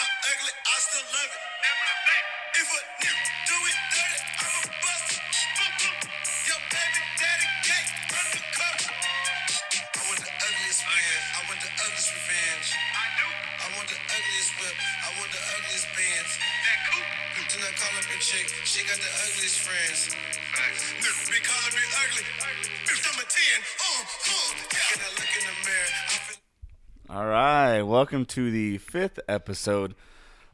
not ugly, I still love it. If a nigga do it dirty, I'ma bust it. Yo, baby, daddy gay, undercover. I want the ugliest man. I want the ugliest revenge. I do. I want the ugliest whip. I want the ugliest bands. That cool. Then I call up a chick. She got the ugliest friends. Niggas be calling me ugly. Bitch, I'm a 10. Uh, uh. Can I look in the mirror? All right, welcome to the fifth episode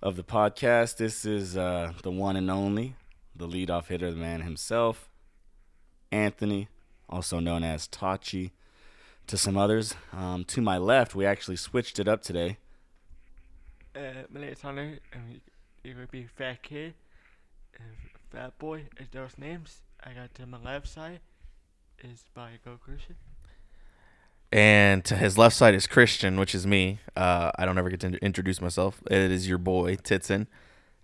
of the podcast. This is uh, the one and only, the leadoff hitter, the man himself, Anthony, also known as Tachi, to some others. Um, to my left, we actually switched it up today. Uh, my name's Hunter, and you would be Fat Kid, Fat Boy is those names. I got to my left side is by Go Christian. And to his left side is Christian, which is me. Uh, I don't ever get to in- introduce myself. It is your boy, Titson.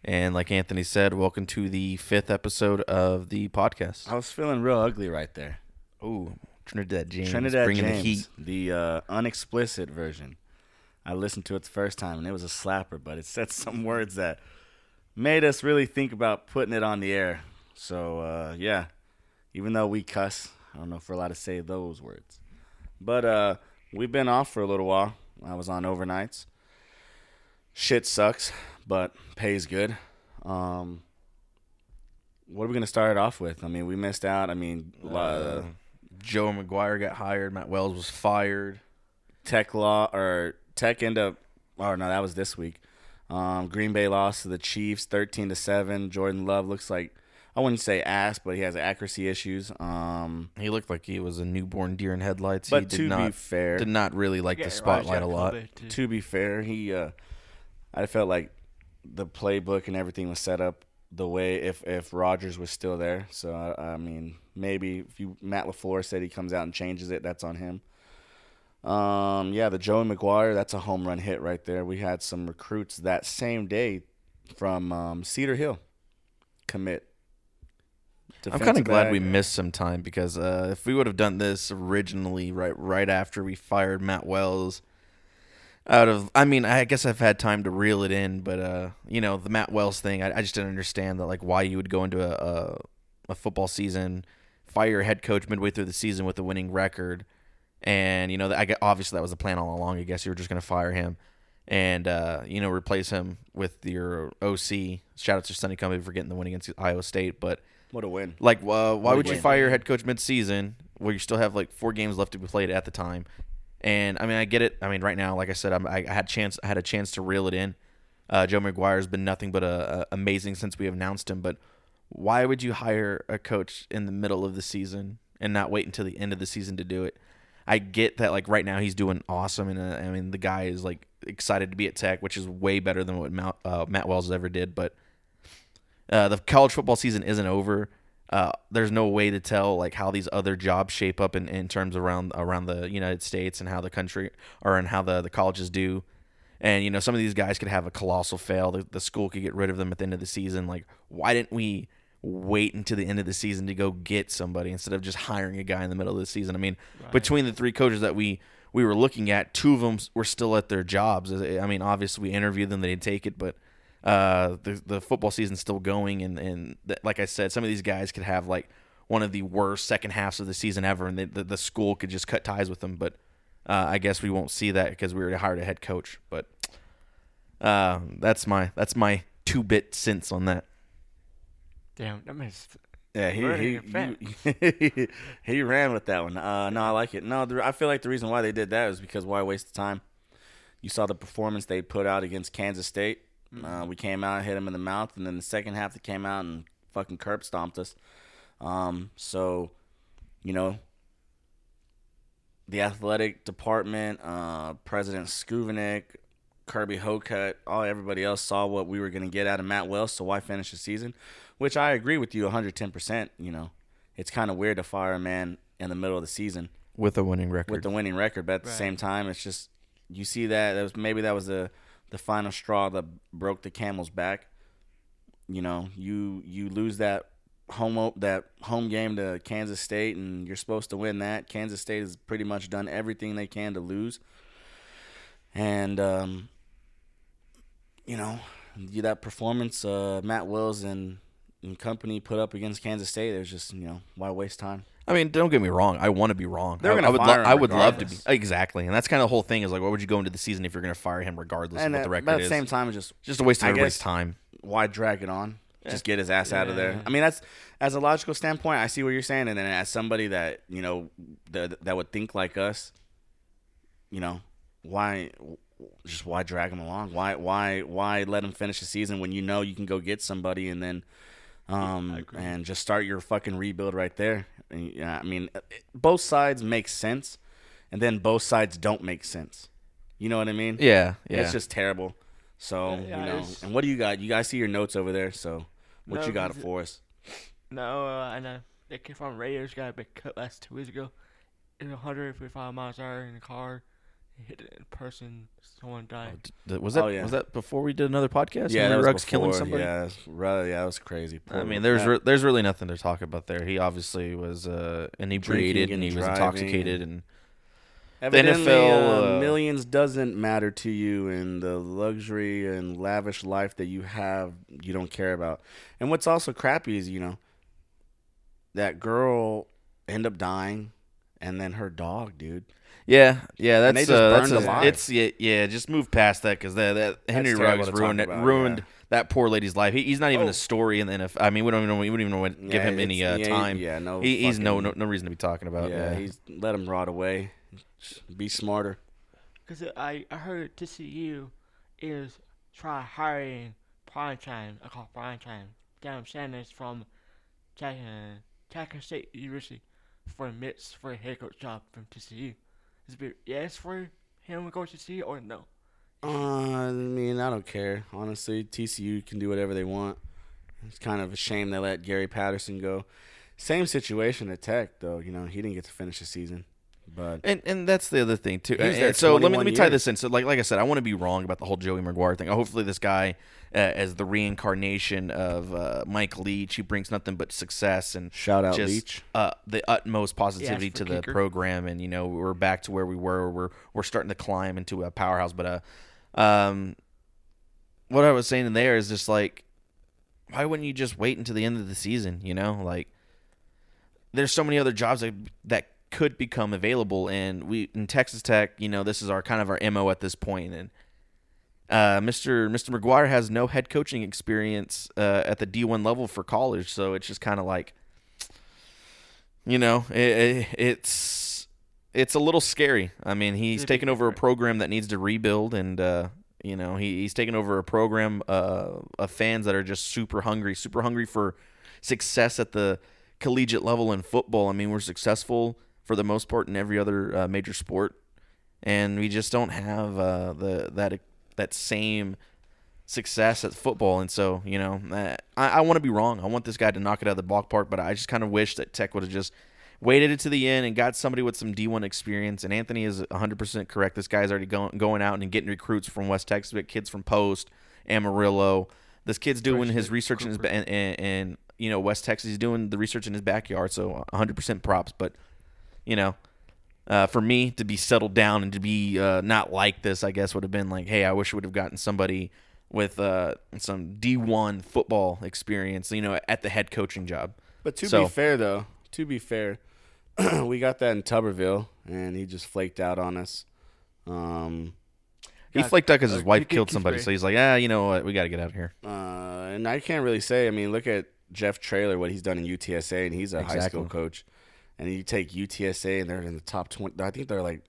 And like Anthony said, welcome to the fifth episode of the podcast. I was feeling real ugly right there. Oh, Trinidad James. Trinidad bringing James, the heat. the uh, unexplicit version. I listened to it the first time and it was a slapper, but it said some words that made us really think about putting it on the air. So uh, yeah, even though we cuss, I don't know if we're allowed to say those words. But uh, we've been off for a little while. I was on overnights. Shit sucks, but pays good. Um, what are we gonna start it off with? I mean, we missed out. I mean, uh, Uh, Joe McGuire got hired. Matt Wells was fired. Tech law or Tech end up. Oh no, that was this week. Um, Green Bay lost to the Chiefs, thirteen to seven. Jordan Love looks like I wouldn't say ass, but he has accuracy issues. Um, He looked like he was a newborn deer in headlights. but he did to not, be fair, did not really like Yeah, the spotlight a lot. Kobe, to be fair, he uh, I felt like the playbook and everything was set up the way if if Rodgers was still there. So I, I mean, maybe if you Matt Lafleur said he comes out and changes it, that's on him. Um, yeah, the Joey McGuire, that's a home run hit right there. We had some recruits that same day from um, Cedar Hill commit. I'm kind of glad back. we missed some time because uh, if we would have done this originally, right, right after we fired Matt Wells, out of, I mean, I guess I've had time to reel it in, but uh, you know, the Matt Wells thing, I, I just didn't understand that, like, why you would go into a, a a football season, fire your head coach midway through the season with a winning record, and you know, I get obviously that was the plan all along. I guess you were just gonna fire him. And uh, you know, replace him with your OC. Shout out to Sonny Cumbie for getting the win against Iowa State, but What a win. like, uh, why would you game. fire your head coach mid-season where you still have like four games left to be played at the time? And I mean, I get it. I mean, right now, like I said, I'm, I I had chance, I had a chance to reel it in. Uh, Joe McGuire has been nothing but a, a amazing since we announced him. But why would you hire a coach in the middle of the season and not wait until the end of the season to do it? I get that, like right now, he's doing awesome, and uh, I mean, the guy is like excited to be at Tech, which is way better than what Matt, uh, Matt Wells ever did. But uh, the college football season isn't over. Uh, there's no way to tell like how these other jobs shape up in, in terms around around the United States and how the country or and how the, the colleges do. And you know, some of these guys could have a colossal fail. The, the school could get rid of them at the end of the season. Like, why didn't we wait until the end of the season to go get somebody instead of just hiring a guy in the middle of the season? I mean, between the three coaches that we we were looking at, two of them were still at their jobs. I mean, obviously we interviewed them, they didn't take it, but uh, the the football season's still going, and and th- like I said, some of these guys could have like one of the worst second halves of the season ever, and the the, the school could just cut ties with them. But uh, I guess we won't see that because we already hired a head coach. But uh, that's my that's my two bit cents on that. Damn, that man's Yeah, he he, you- he ran with that one. Uh, no, I like it. No, the, I feel like the reason why they did that is because why waste the time? You saw the performance they put out against Kansas State. Uh, we came out, hit him in the mouth, and then the second half they came out and fucking curb stomped us. Um, so, you know, the athletic department, uh, President Schovanec, Kirby Hocutt, all everybody else saw what we were going to get out of Matt Wells, so why finish the season? Which I agree with you 110%. You know, it's kind of weird to fire a man in the middle of the season With a winning record. with the winning record, but at the same time, it's just you see that that was maybe that was the the final straw that broke the camel's back. You know, you you lose that home that home game to Kansas State, and you're supposed to win that. Kansas State has pretty much done everything they can to lose, and um, you know, that performance uh, Matt Wells and, and company put up against Kansas State, it was just you know why waste time. I mean, don't get me wrong. I want to be wrong. They're I, gonna I would. fire him I would love to be exactly, and that's kind of the whole thing. Is like, why would you go into the season if you're going to fire him regardless And of what at, the but is? at the same time, it's just just a waste of I everybody's guess- time. why drag it on? Just get his ass out of there. I mean, that's as a logical standpoint. I see what you're saying, and then as somebody that you know that that would think like us, you know, why just why drag him along? Why why why let him finish the season when you know you can go get somebody and then um and just start your fucking rebuild right there? And, Yeah, I mean, it- both sides make sense, and then both sides don't make sense. You know what I mean? Yeah, yeah. It's just terrible. So Yeah, you know, it's- and what do you got? You guys see your notes over there. So what No, you got for us? No, uh, I know the kid from Raiders got a big cut last two weeks ago. It was 155 miles an hour in the car. He hit it in person. Someone died. Th- Was that Oh, yeah. was that before we did another podcast? yeah, Henry that was Ruggs killing somebody. Yeah, it's really, yeah, that was crazy. I mean, there's re- there's really nothing to talk about there. He obviously was uh, inebriated Drinking and he and was intoxicated and Evidently, NFL, uh, uh, millions doesn't matter to you, and the luxury and lavish life that you have, you don't care about. And what's also crappy is, you know, that girl end up dying, and then her dog, dude. Yeah, yeah. And That's they just uh, that's burned a- alive. it's yeah, yeah. Just move past that because that, that Henry terrible Ruggs to talk ruined it, about, ruined yeah. that poor lady's life. He, he's not even Oh. a story in the NFL. I mean, we don't even. We wouldn't even know what, give Yeah, him any uh, it's- yeah, time. Yeah, no. he, he's no, fucking- no no reason to be talking about. yeah, Yeah, he's let him rot away. Be smarter. Because I, I heard TCU is try hiring prime time. I call prime time. Deion Sanders from Jack, uh, Jackson State University for a mitts for a head coach job from TCU. Is it yes for him to go to TCU or no? Uh, I mean, I don't care. Honestly, TCU can do whatever they want. It's kind of a shame they let Gary Patterson go. Same situation at Tech, though. You know, he didn't get to finish the season, but And and that's the other thing too. He And there so let me let 21 me tie years. this in. So like like I said, I want to be wrong about the whole Joey McGuire thing. Hopefully this guy, uh, as the reincarnation of uh, Mike Leach, he brings nothing but success and shout out just Leach. uh, the utmost positivity for to the kicker. program, and you know we're back to where we were. We're we're starting to climb into a powerhouse. But uh, um, what I was saying in there is just like, why wouldn't you just wait until the end of the season? You know, like there's so many other jobs that that could become available, and we in Texas Tech, you know, this is our kind of our mo at this point. and. Uh, Mr. Mr. McGuire has no head coaching experience uh, at the D1 level for college, so it's just kind of like, you know, it, it, it's it's a little scary. I mean, he's taken over a program that needs to rebuild, and uh, you know, he, he's taken over a program uh, of fans that are just super hungry, super hungry for success at the collegiate level in football. I mean, we're successful for the most part in every other uh, major sport, and we just don't have uh, the that that same success at football. And so, you know, uh, I, I want to be wrong. I want this guy to knock it out of the ballpark, but I just kind of wish that Tech would have just waited it to the end and got somebody with some D1 experience. And Anthony is 100% correct. This guy's already going going out and getting recruits from West Texas, got kids from Post, Amarillo. This kid's doing his research in his and, and, and you know West Texas. He's doing the research in his backyard, so 100% props. But you know, uh, for me to be settled down and to be uh, not like this, I guess would have been like, hey, I wish I would have gotten somebody with uh, some D1 football experience, you know, at the head coaching job. But to So- be fair, though, to be fair, we got that in Tuberville, and he just flaked out on us. Um, He flaked out because his wife killed somebody, so he's like, ah, you know what, we got to get out of here. uh, and I can't really say. I mean, look at Jeff Traylor, what he's done in UTSA, and he's a high school coach. And you take UTSA, and they're in the top twenty. I think they're like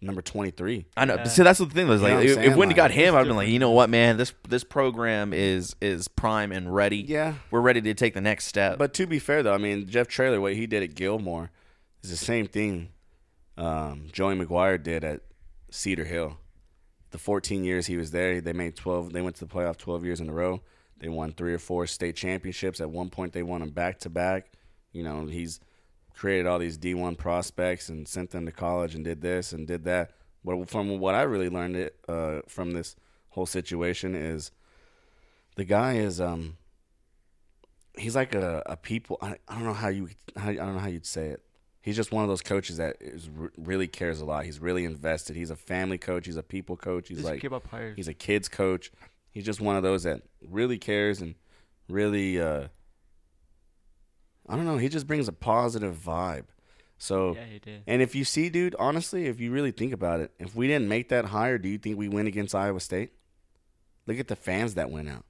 number twenty-three. I know. Yeah. See, that's the thing. Was You know like, if, if saying? when you got him, I'd been like, you know what, man, this this program is is prime and ready. Yeah, We're ready to take the next step. But to be fair, though, I mean, Jeff Traylor, what he did at Gilmer is the same thing um, Joey McGuire did at Cedar Hill. The 14 years he was there, they made 12. They went to the playoff 12 years in a row. They won three or four state championships. At one point, they won them back to back. You know, he's created all these D1 prospects and sent them to college and did this and did that. But from what I really learned it uh, from this whole situation is the guy is um he's like a, a people I, I don't know how you how, I don't know how you'd say it. He's just one of those coaches that is r- really cares a lot. He's really invested. He's a family coach. He's a people coach. He's Just like give up players. he's a kids coach. He's just one of those that really cares and really uh I don't know, he just brings a positive vibe. So Yeah, he did. and if you see, dude, honestly, if you really think about it, if we didn't make that hire, do you think we win against Iowa State? Look at the fans that went out.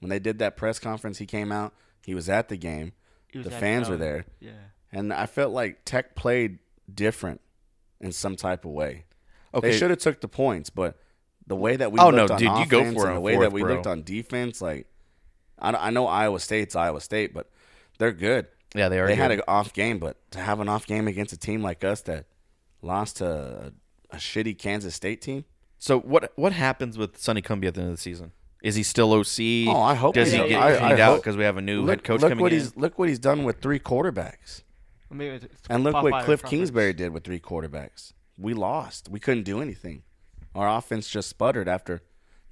When they did that press conference, he came out. He was at the game. Was The at fans were there. Yeah. And I felt like Tech played different in some type of way. Okay. They should have took the points, but the way that we Oh, no, looked on dude, you offense go for it and the way fourth, that we bro. looked on defense, like I, I know Iowa State's Iowa State, but they're good. Yeah, they are. They had an off game, but to have an off game against a team like us that lost to a, a shitty Kansas State team, So what what happens with Sonny Cumbie at the end of the season? Is he still OC? Oh, I hope Does he- he get I- I cleaned out hope- because we have a new look, head coach look coming what in? he's look what he's done with three quarterbacks, I mean, it's- it's and look what Cliff. Kingsbury did with three quarterbacks. We lost. We couldn't do anything. Our offense just sputtered after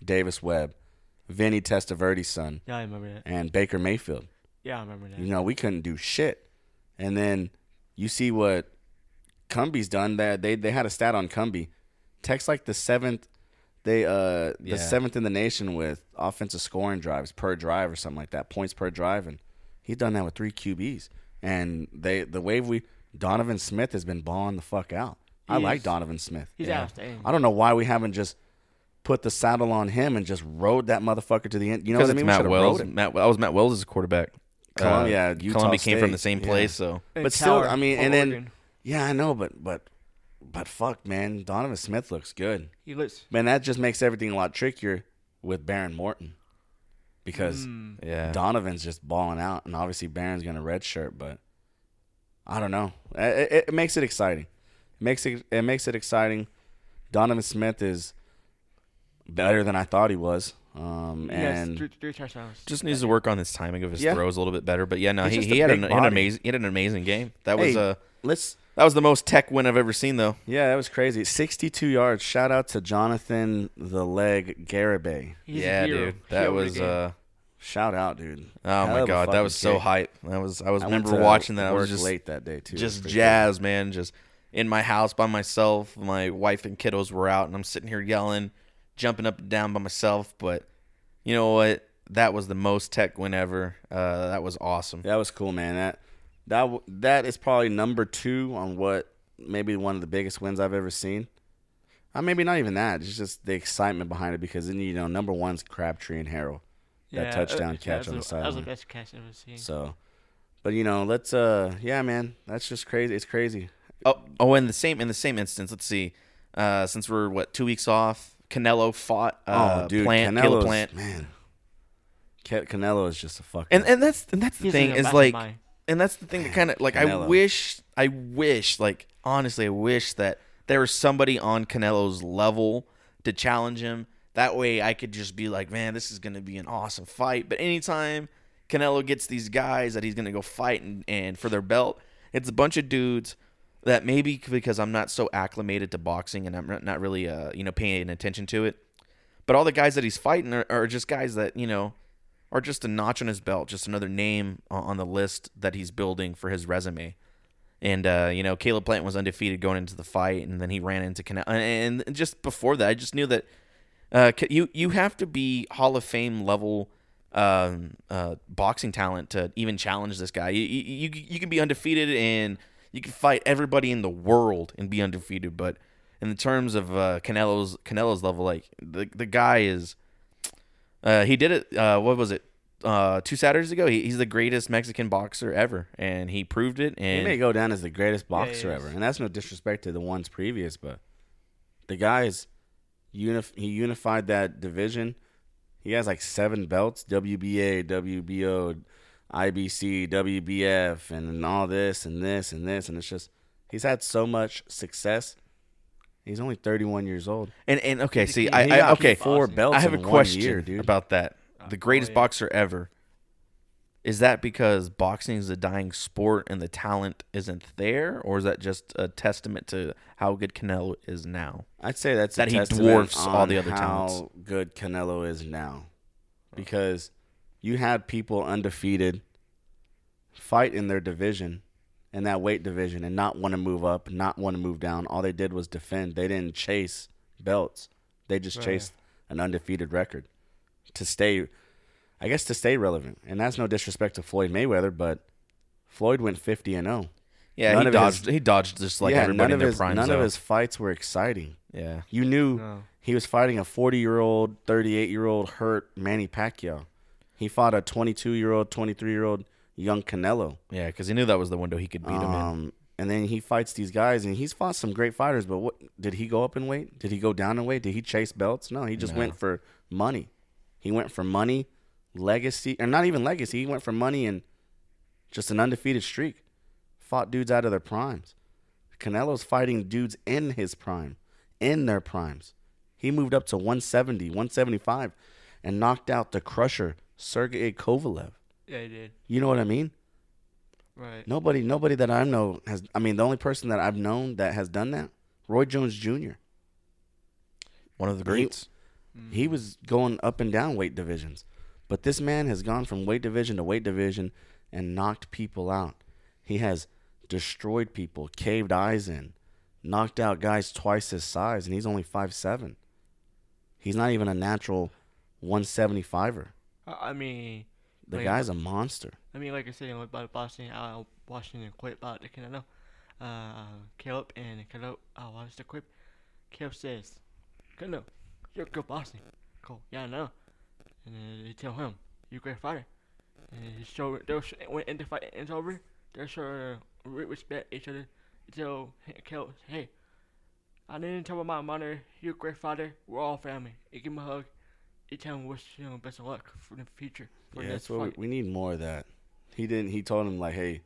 Davis Webb, Vinny Testaverde's son, Yeah, I remember that. and Baker Mayfield. Yeah, I remember that. You know, we couldn't do shit. And then you see what Cumbie's done. That they they had a stat on Cumbie. Tech's like the seventh. They uh the Yeah. seventh in the nation with offensive scoring drives per drive or something like that, points per drive, and he's done that with three QBs. And they the way we Donovan Smith has been balling the fuck out. I He like is. Donovan Smith. He's Yeah. outstanding. I don't know why we haven't just put the saddle on him and just rode that motherfucker to the end. You know Because what I it's mean? We Matt should've Wells. rode him. Matt, that was Matt Wells' quarterback. Colum- yeah, Utah Columbia came from the State, same yeah. place, so And But still, I mean, from and then Oregon. yeah, I know, but but but fuck, man, Donovan Smith looks good. he looks. Man, that just makes everything a lot trickier with Behren Morton because Mm, yeah. Donovan's just balling out, and obviously Behren's gonna redshirt, but I don't know. It, it, it makes it exciting. It makes it it makes it exciting. Donovan Smith is better than I thought he was, um, he has and three, three touchdowns. Just needs to work on his timing of his Yeah. throws a little bit better. But yeah, no, He's he, he had an, he had an amazing he had an amazing game. That was Hey, uh let's that was the most tech win I've ever seen though. Yeah, that was crazy. 62 yards. Shout out to Jonathan the Leg Garibay. He's yeah, dude. That Hero of the was game. uh Shout out, dude. oh Hell my god, that fucking was so kick. hype. That was I was I remember watching that. I was just late that day too. just jazz, was man. Just in my house by myself. My wife and kiddos were out, and I'm sitting here yelling, jumping up and down by myself. But you know what? That was the most tech win ever. Uh, that was awesome. That was cool, man. That that that is probably number two on what maybe one of the biggest wins I've ever seen. Uh, maybe not even that. It's just the excitement behind it because then you know number one's Crabtree and Harrell. that Yeah, touchdown catch on was the That was the sideline. best catch I've ever seen. So, but you know, let's uh, yeah, man, that's just crazy. It's crazy. Oh, oh, in the same in the same instance, let's see. Uh, since we're what two weeks off, Canelo fought uh, oh, dude, Plant, Caleb Canelo's Plant, man. Ca- Canelo is just a fucking and and that's and that's the He's thing is like, mastermind. and that's the thing that kind of like I wish I wish like honestly I wish that there was somebody on Canelo's level to challenge him. That way I could just be like, man, this is gonna be an awesome fight. But anytime Canelo gets these guys that he's gonna go fight and, and for their belt, it's a bunch of dudes that maybe because I'm not so acclimated to boxing and I'm not- really uh you know paying attention to it. But all the guys that he's fighting are, are just guys that you know are just a notch on his belt, just another name on the list that he's building for his resume. And uh, you know, Caleb Plant was undefeated going into the fight, and then he ran into Canelo. And just before that, I just knew that uh, you you have to be Hall of Fame level um, uh, boxing talent to even challenge this guy. You you you can be undefeated and you can fight everybody in the world and be undefeated, but in the terms of uh, Canelo's Canelo's level, like the the guy is uh, he did it. Uh, what was it? Uh, two Saturdays ago, he, he's the greatest Mexican boxer ever, and he proved it. And he may go down as the greatest boxer he ever, and that's no disrespect to the ones previous, but the guy's unif- he unified that division. He has like seven belts: WBA, WBO, IBC, WBF, and all this and this and this, and it's just he's had so much success. He's only 31 years old. and, and okay, see, king. I, He I okay, four belts I have a question year, dude. about that. The Oh, greatest yeah. boxer ever. Is that because boxing is a dying sport and the talent isn't there, or is that just a testament to how good Canelo is now? I'd say that's a That he testament dwarfs all the other how talents. good Canelo is now, because you had people undefeated fight in their division, in that weight division, and not want to move up, not want to move down. All they did was defend. They didn't chase belts. They just Right. chased an undefeated record. to stay, I guess to stay relevant. And that's no disrespect to Floyd Mayweather, but Floyd went 50 and 0. Yeah, None he of his- dodged. he dodged just like yeah, everybody none in of their his prime none zone. of his fights were exciting. yeah, You knew No. he was fighting a 40 year old, 38 year old hurt Manny Pacquiao. He fought a 22 year old, 23 year old young Canelo. yeah, because he knew that was the window he could beat him in. Um, and then he fights these guys, and he's fought some great fighters. But what did he go up in weight? Did he go down in weight? Did he chase belts? No, he just No. went for money. He went for money, legacy, or not even legacy. He went for money and just an undefeated streak. Fought dudes out of their primes. Canelo's fighting dudes in his prime, in their primes. He moved up to 170, 175, and knocked out the crusher Sergey Kovalev. Yeah, he did. You know what I mean? Right. Nobody, nobody that I know has. I mean, the only person that I've known that has done that, Roy Jones Jr. One of the greats. He was going up and down weight divisions, but this man has gone from weight division to weight division and knocked people out. He has destroyed people, caved eyes in, knocked out guys twice his size, and he's only five seven. He's not even a natural 175er. I mean, The Wait, guy's a monster. I mean, like I said about Boston, I was watching a clip about uh, the Canelo, uh, Caleb, and Caleb, I watched the clip. Caleb says, Canelo, you're a good boxing. Cool, yeah, I know. And then they tell him, you're a great fighter. And he show, they'll sh- when the fight ends over, they'll show uh, re- respect each other. They tell Caleb, hey, I didn't tell my mother, you're a great fighter. We're all family. You give him a hug. You tell him wish him best of luck for the future. For Yeah, that's what we, we need more of that. He didn't. He told him like, "Hey,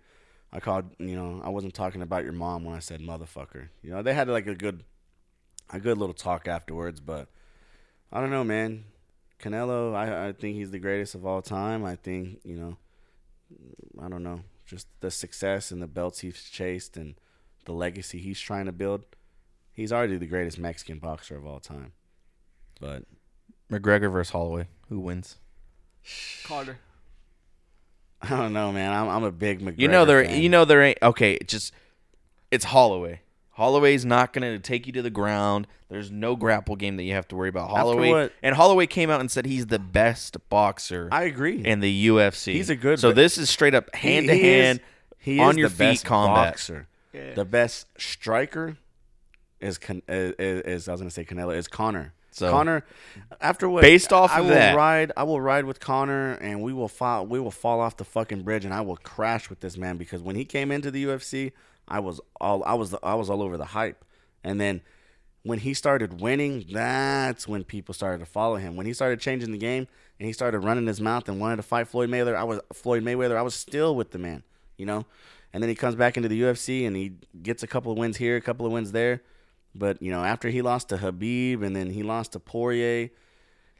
I called. You know, I wasn't talking about your mom when I said motherfucker. You know, they had like a good, a good little talk afterwards. But I don't know, man. Canelo, I I think he's the greatest of all time. I think you know, I don't know, just the success and the belts he's chased and the legacy he's trying to build. He's already the greatest Mexican boxer of all time. But McGregor versus Holloway. Who wins? Carter. I don't know, man. I'm I'm a big McGregor. You know there. fan. You know there ain't. Okay, just it's Holloway. Holloway's not going to take you to the ground. There's no grapple game that you have to worry about. Holloway what- and Holloway came out and said he's the best boxer I agree. in the UFC. He's a good- So this is straight up hand to he is- hand he on is your the feet best combat. Boxer. Yeah. The best striker is, Can- is, is I was gonna say Canelo is Conor. So- Conor, after what Based off I of will that- ride. I will ride with Conor, and we will fall. We will fall off the fucking bridge, and I will crash with this man because when he came into the UFC, I was all I was I was all over the hype, and then when he started winning, that's when people started to follow him. When he started changing the game and he started running his mouth and wanted to fight Floyd Mayweather, I was Floyd Mayweather. I was still with the man, you know. And then he comes back into the UFC and he gets a couple of wins here, a couple of wins there. But you know, after he lost to Habib and then he lost to Poirier.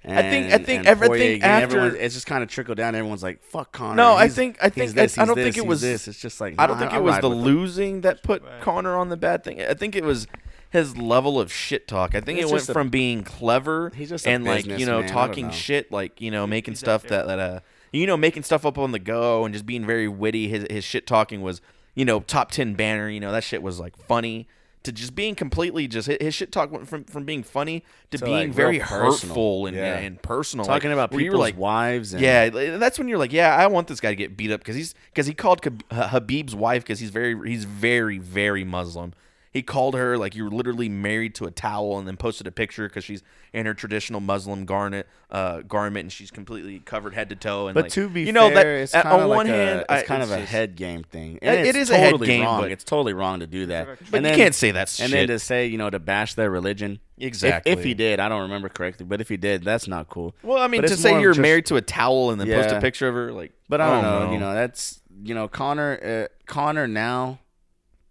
And, I think- I think and every- I Poirier think again, after- everyone- it's just kind of trickled down. Everyone's like, "Fuck Conor." No, I think- I he's think- this, I- I don't this, think it was- This. It's just like I don't think I it was the with him. losing that put Right. Conor on the bad thing. I think it was his level of shit talk. I think It's it went a- from being clever He's just and like you know businessman. Talking know. shit, like you know making He's stuff that that uh you know making stuff up on the go and just being very witty. His his shit talking was you know top ten banner. You know that shit was like funny. To just being completely just his shit talk went from from being funny to, To, being like, very hurtful and, Yeah. and personal. talking like, about people's like, wives. And, yeah, that's when you're like, yeah, I want this guy to get beat up because he's because he called Habib's wife because he's very he's very very Muslim. He called her like you're literally married to a towel, and then posted a picture because she's in her traditional Muslim garment uh, garment, and she's completely covered head to toe. And But like, to be you know fair, that it's on like one a, hand, it's I- kind of a just- head game thing. And it it's is a head game, wrong. but- it's totally wrong to do that. But and you then, can't say that's and shit. then to say you know to bash their religion. Exactly. If, he did, I don't remember correctly, but if he did, that's not cool. well, I mean, to say you're just- married to a towel and then post a picture of her, like, But I don't oh, know. no. You know, that's you know Conor. Uh, Conor now,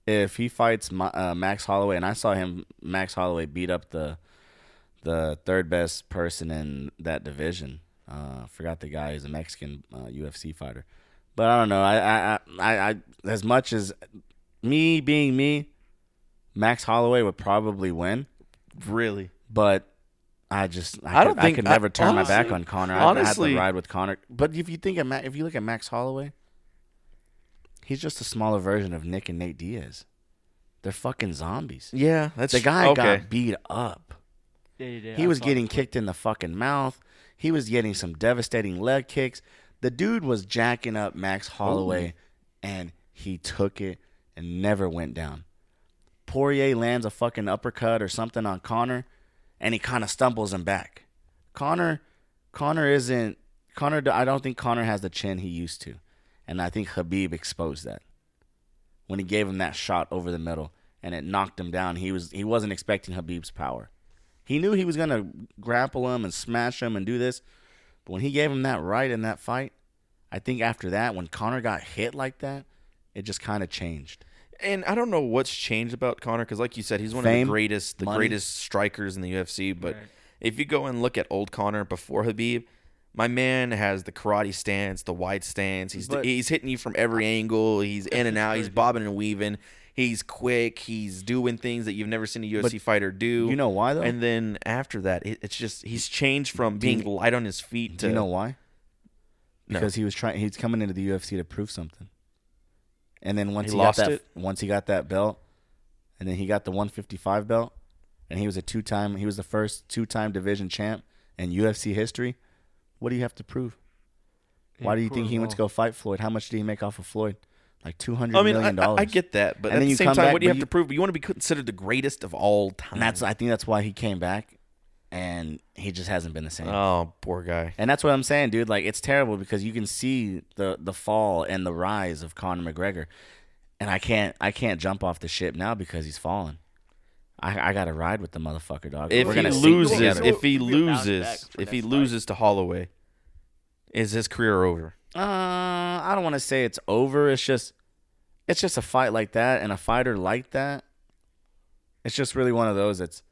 if he fights uh, Max Holloway, and I saw him Max Holloway beat up the the third best person in that division. Uh, forgot the guy. He's a Mexican uh, UFC fighter. But I don't know. I, I, I, I, as much as me being me, Max Holloway would probably win. really. But I just I, I don't could, think- I could I- never turn my back on Conor. I, I have honestly- to ride with Conor. But if you think of Ma- if you look at Max Holloway, he's just a smaller version of Nick and Nate Diaz. They're fucking zombies. Yeah, that's The guy okay. got beat up. Yeah, he did. He I was getting the kicked in the fucking mouth. He was getting some devastating leg kicks. The dude was jacking up Max Holloway, and he took it and never went down. Poirier lands a fucking uppercut or something on Conor, and he kind of stumbles him back. Conor, Conor isn't Conor. I don't think Conor has the chin he used to, and I think Habib exposed that when he gave him that shot over the middle and it knocked him down. He was he wasn't expecting Habib's power. He knew he was gonna grapple him and smash him and do this, but when he gave him that right in that fight, I think after that, when Conor got hit like that, it just kind of changed. And I don't know what's changed about Conor because, like you said, he's one Fame, of the greatest, the money. greatest strikers in the UFC. But Right. if you go and look at old Conor before Habib, my man has the karate stance, the wide stance. He's But- he's hitting you from every angle. He's in and out. He's bobbing and weaving. He's quick. He's doing things that you've never seen a UFC fighter do. You know why though? And then after that, it, it's just he's changed from being light on his feet to Do you know why? No. Because he was trying. He's coming into the UFC to prove something. And then once He he, lost got that, it? once he got that belt, and then he got the 155 belt, and he was a two-time. He was the first two-time division champ in UFC history. What do you have to prove? Why do you think he went to go fight Floyd? How much did he make off of Floyd? Like two hundred I mean, million I, dollars. I get that, but And at then the you same come time, back, what do you have you- to prove? You want to be considered the greatest of all time. And that's I think that's why he came back, and he just hasn't been the same. oh, poor guy. And that's what I'm saying, dude. Like it's terrible because you can see the the fall and the rise of Conor McGregor, and I can't I can't jump off the ship now because he's fallen. I I got to ride with the motherfucker, dog. If We're he gonna sink loses, together. if he We'll bounce back loses, for if he next fight. loses to Holloway, is his career over? uh, I don't want to say it's over. It's just it's just a fight like that, and a fighter like that. It's just really one of those. that's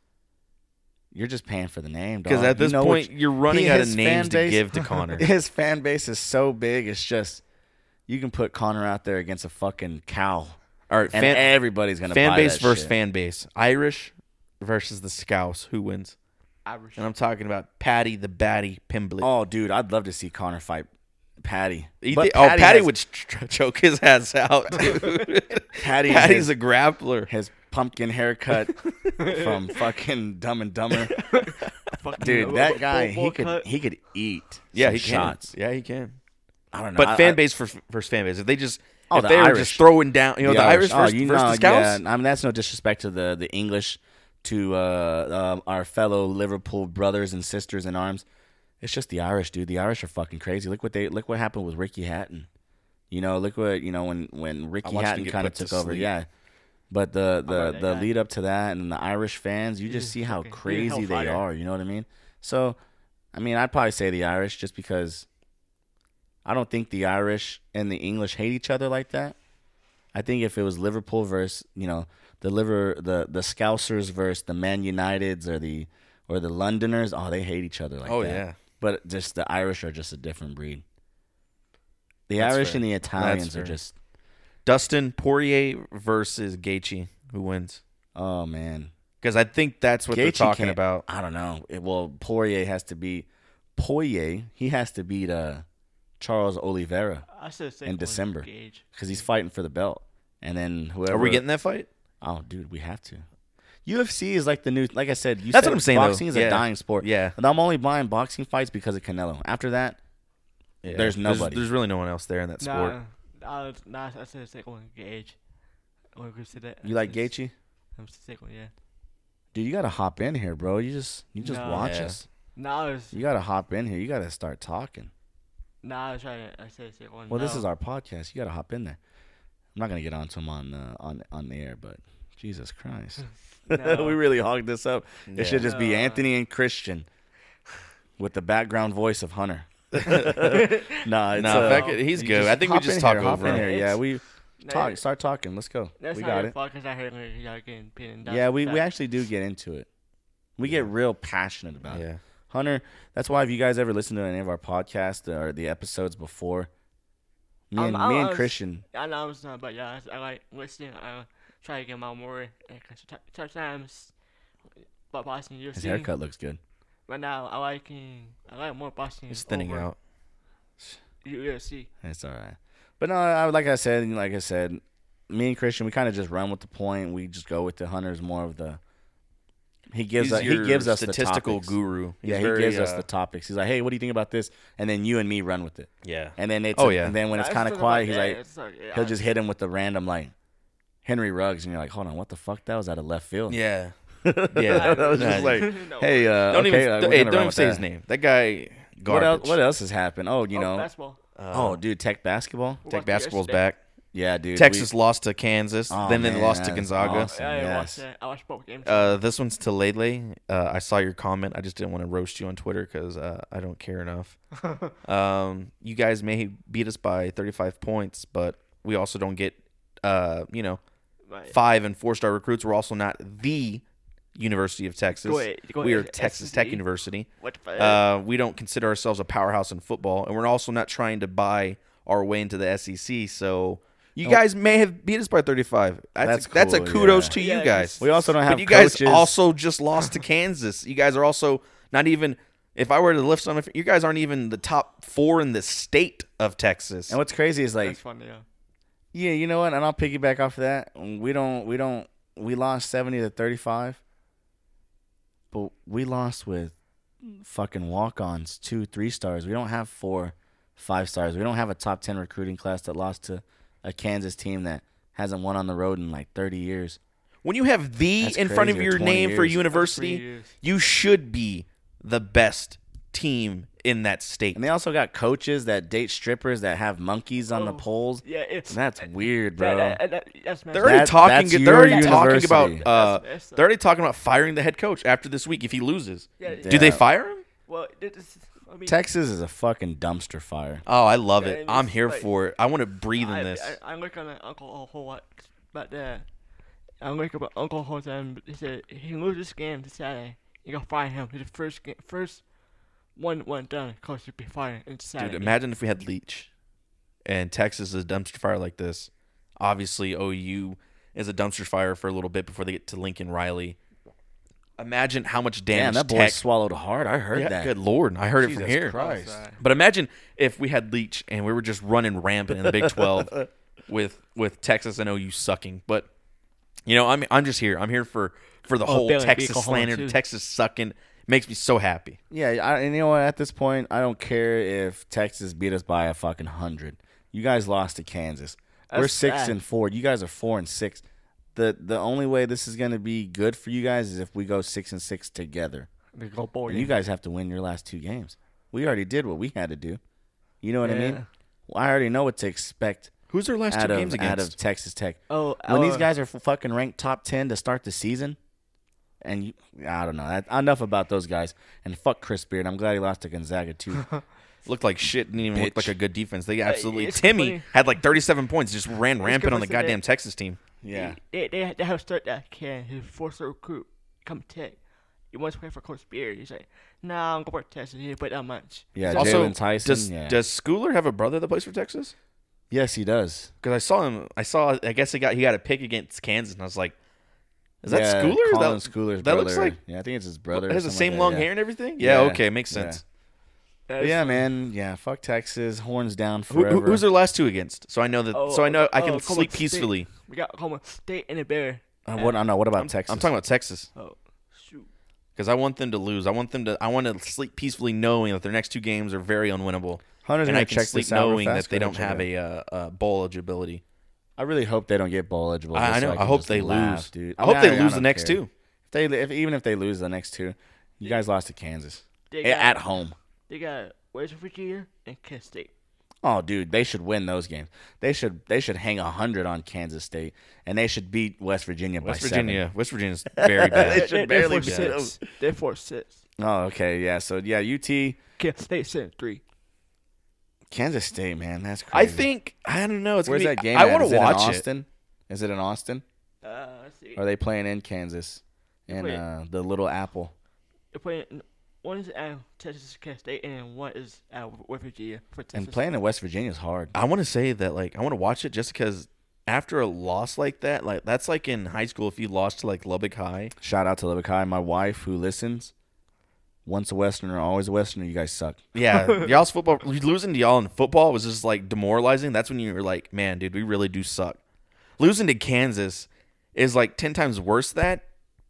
you're just paying for the name, dog. Because at You this know point, which- you're running he- out of his names fan to base- give to Conor. His fan base is so big. It's just you can put Conor out there against a fucking cow, All right, and fan, everybody's gonna fan base versus shit. fan base. Irish versus the Scouse. Who wins? Irish. And I'm talking about Paddy the Baddy Pimblett. Oh, dude, I'd love to see Conor fight Paddy. Thi- oh, Paddy has- would ch- choke his ass out. Paddy Paddy's has a grappler. his pumpkin haircut from fucking Dumb and Dumber. Dude, that guy, he could he could eat. Yeah, he shots. can. Yeah, he can. I don't know. But I- fan I- base for versus fan base. If they just Oh, if the they were Irish. just throwing down, you know, the, Irish, Oh, versus, you versus know, the Scouts. Yeah, I mean that's no disrespect to the the English, to uh, um, our fellow Liverpool brothers and sisters in arms. It's just the Irish, dude. The Irish are fucking crazy. Look what they look what happened with Ricky Hatton. You know, look what you know when when Ricky Hatton kind of put to took over. sleep. Yeah, but the the the guy? lead up to that and the Irish fans, you just see how fucking- he's a crazy they are. You know what I mean? So, I mean, I'd probably say the Irish just because I don't think the Irish and the English hate each other like that. I think if it was Liverpool versus you know the liver the the Scousers versus the Man Uniteds or the or the Londoners, oh they hate each other like Oh, that. yeah. But just the Irish are just a different breed. The That's Irish fair. and the Italians are just Dustin Poirier versus Gaethje. Who wins? oh man. Because I think that's what they're talking about. I don't know. It, well, Poirier has to beat Poirier. He has to beat uh, Charles Oliveira I said second in one, December. Gage. because he's fighting for the belt. And then whoever Are we getting that fight? Oh, dude, we have to. UFC is like the new. Like I said, you That's said what I'm saying, though. Boxing is Yeah. a dying sport. Yeah. and I'm only buying boxing fights because of Canelo. After that, Yeah. There's nobody. There's, really no one else there in that sport. Nah, I, was, nah, I said second one, Gage. When we said that, you like I Gaethje, I'm the second one, yeah. dude. You gotta hop in here, bro. You just you just No. watch Yeah. us. Nah, I was, You gotta hop in here. You gotta start talking. Nah, I was trying to, I said second one. Well, this is our podcast. You gotta hop in there. I'm not gonna get onto him on uh, on on the air, but Jesus Christ, No. we really hogged this up. It should just be Anthony and Christian with the background voice of Hunter. nah, it's, No, uh, back he's good. I think we just in talk here, over in him. here. Yeah, we Nah, talk. Start talking. Let's go. That's we not got it. fault 'cause I heard like, y'all getting pinned down. Yeah, we, we actually do get into it. We get real passionate about it. Hunter, that's why if you guys ever listen to any of our podcasts or the episodes before, me Um, and I me and was- Christian, I know it's not, but yeah, I, I like listening. I try to get my more. Sometimes, but boxing UFC. his haircut looks good. Right now, I like I like more boxing. He's thinning over out. UFC. It's all right. But no, I, like I said, like I said, me and Christian, we kind of just run with the point. We just go with the hunters more of the He gives He's us, he gives us statistical the topics. guru. He's yeah, very, he gives us uh, the topics. He's like, "Hey, what do you think about this?" And then you and me run with it. Yeah. And then it's Oh, yeah. And then when it's kind of quiet, he's like, like, yeah, he'll I- just hit him with the random like Henry Ruggs, and you're like, "Hold on, what the fuck? That was out of left field." Yeah. yeah, Yeah. that was just like, No. "Hey, uh, Don't okay, even, uh, hey, don't even say that. his name. That guy, What else? What else has happened? Oh, you oh, know, basketball. oh, dude, Tech basketball. Tech basketball's back. Yeah, dude. Texas we- lost to Kansas. Oh, then they lost to that is Gonzaga. awesome. Yeah, I Yes. watched it. I watched both games. Uh, this one's to Lele. Uh, I saw your comment. I just didn't want to roast you on Twitter because uh, I don't care enough. um, you guys may beat us by 35 points, but we also don't get, uh, you know, Right. five and four star recruits. We're also not the University of Texas. Go ahead, go we are ahead, Texas Tech SC. University. What the fuck? Uh, we don't consider ourselves a powerhouse in football, and we're also not trying to buy our way into the SEC. So you guys may have beat us by 35. That's That's a, that's a cool, kudos yeah. to Yeah, you guys. We also don't have But you guys also just lost to Kansas. You guys are also not even. If I were to lift some, you guys aren't even the top four in the state of Texas. and what's crazy is like That's funny. Yeah. Yeah, you know what? And I'll piggyback off of that. We don't, we don't, we lost seventy to thirty-five, but we lost with fucking walk-ons, two, three stars. We don't have four, five stars. We don't have a top ten recruiting class that lost to a Kansas team that hasn't won on the road in like thirty years. when you have the That's in front of your 20 name for years. university, you should be the best team in that state. And they also got coaches that date strippers that have monkeys on the Oh, poles. Yeah, it's That's weird, that, bro. that, that, that's They're already talking. that's They're already talking about. Uh, That's messed up. they're already talking about firing the head coach after this week if he loses. Yeah, Do they fire him? Well, it, it's, I mean, Texas is a fucking dumpster fire. Oh, I love Yeah, it. and I'm here like- for it. I want to breathe in this. I, I look on Uncle a whole lot about that. I look about Uncle whole time. He said he loses this game to Saturday. You gonna fire him. He's the first game, first one one done. Coach should be fired. It's Saturday. Dude, imagine if we had Leach and Texas is a dumpster fire like this. Obviously, OU is a dumpster fire for a little bit before they get to Lincoln Riley. Imagine how much Damn, damage that boy Tech. swallowed hard. I heard Yeah, that. good lord, I heard it from here. Christ. But imagine if we had Leach and we were just running rampant in the Big Twelve with with Texas and OU sucking. But you know, I'm I'm just here. I'm here for for the Oh, whole Texas slander. Texas sucking. Makes me so happy. Yeah, I, and you know what? At this point, I don't care if Texas beat us by a fucking hundred. You guys lost to Kansas. We're six sad. and four. You guys are four and six. The the only way this is gonna be good for you guys is if we go six and six together. They go boy. And you guys have to win your last two games. We already did what we had to do. You know what I mean? Well, I already know what to expect Who's their last two of games out against? of Texas Tech. Oh, when these uh, guys are f- fucking ranked top 10 to start the season and you, i don't know that, enough about those guys and fuck chris beard i'm glad he lost to gonzaga too looked like shit. Didn't even look like a good defense. They absolutely. it's Timmy funny. had like 37 points. Just ran rampant on the goddamn that. Texas team. Yeah They, they, they have start that can. His forced to recruit. Come Tech. He wants to play for Coach Beard. He's like, nah, I'm going to Texas. He didn't play that much. yeah So- Also, Jalen tyson does yeah. does Schooler have a brother that plays for Texas? yes he does Because I saw him. I saw. I guess he got he got a pick against Kansas, and I was like, "Is that yeah, Schooler? Colin that Schooler's that brother. looks like- yeah i think it's his brother It has the same like long that, yeah. hair and everything. Yeah. Yeah. Okay, makes Yeah. sense. But yeah man yeah fuck texas horns down forever who- who's their last two against? So I know that. Oh, so I know I can oh, sleep Coleman State. peacefully. We got Oklahoma State and a Bear. uh, what, I know, what about I'm, texas I'm talking about Texas Oh, shoot. because I want them to lose. I want them to. I want to sleep peacefully knowing that their next two games are very unwinnable, hunter's and I can check sleep this knowing that they don't have check it a, uh, uh, bowl eligibility. i really hope they don't get bowl eligible I, I just so know. I, hope they laugh, lose. dude I hope mean, they lose the next care. two. If they if, even if they lose the next two, you guys lost to Kansas They at home. They got West Virginia and Kent State. Oh, dude, they should win those games. They should they should hang hundred on Kansas State, and they should beat West Virginia West by Virginia. West Virginia's very They bad. should They're- barely they're four beat six. They're four six. seven. Oh, okay, yeah. So yeah, UT, Kent State six three. Kansas State, man, that's crazy. I think I don't know. It's Where's gonna that game? I want Is to it in watch it. Austin. Is it in Austin? Uh, let's see. Are they playing in Kansas? And uh, the Little Apple. They're playing. One is at Texas Kent State and one is at West Virginia for Texas. And playing in West Virginia is hard. I want to say that like I want to watch it just because after a loss like that, like that's like in high school if you lost to like Lubbock High. Shout out to Lubbock High, my wife who listens. Once a Westerner, always a Westerner. You guys suck. Yeah, y'all's football losing to y'all in football was just like demoralizing. That's when you were like, man, dude, we really do suck. Losing to Kansas is like ten times worse than that,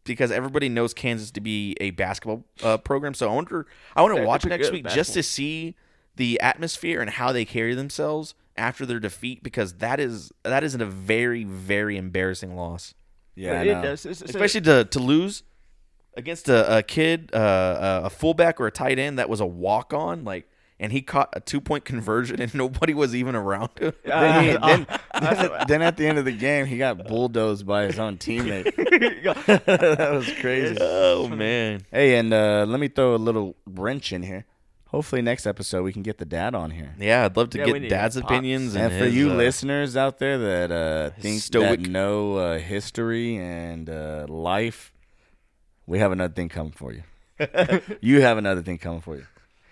because everybody knows Kansas to be a basketball uh, program. So I wonder, I want to watch next week just to see the atmosphere and how they carry themselves after their defeat because that is that isn't a very very embarrassing loss, Yeah, I it does. It's, it's especially to to lose against a, a kid, uh, a fullback or a tight end that was a walk on like. And he caught a two point conversion, and nobody was even around him. Then, he, Uh, then, then at the end of the game, he got bulldozed by his own teammate. that was crazy. Oh man! Hey, and uh, let me throw a little wrench in here. Hopefully, next episode we can get the dad on here. Yeah, I'd love to Yeah, get Dad's Pops. opinions and, And for his, you uh, listeners out there that uh, think stoic- that know uh, history and uh, life, we have another thing coming for you. you have another thing coming for you.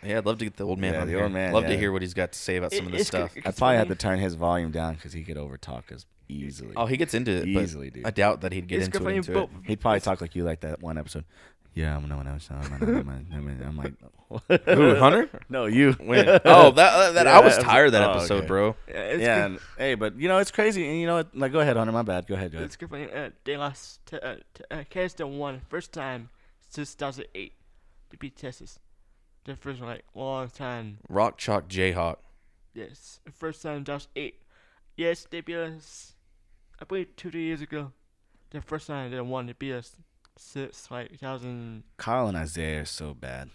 Yeah, I'd love to get the old man Yeah, on the here. old man, Love yeah. to hear what he's got to say about some of this stuff. I probably had to turn his volume down because he could overtalk us easily. Oh, he gets into it, Easily, dude. I doubt that he'd get It's into, it, into you, it. He'd probably talk like you like that one episode. Yeah, I'm gonna. Know when I'm like, Who, Hunter? no, you. When? Oh, that, that I was tired of that oh, episode, okay. bro. Yeah, it's yeah, and, hey, but you know it's crazy, and you know what? Like, go ahead, Hunter. My bad. Go ahead. Go ahead. It's good for you. Uh, they lost to, uh, to uh, Kansas won first time since 2008 to beat Texas. The first like long time. Rock Chalk Jayhawk. Yes, first time 2008. Yes, they beat us. I believe two three years ago. The first time they won, they beat us since like 2000. Kyle and Isaiah are so bad.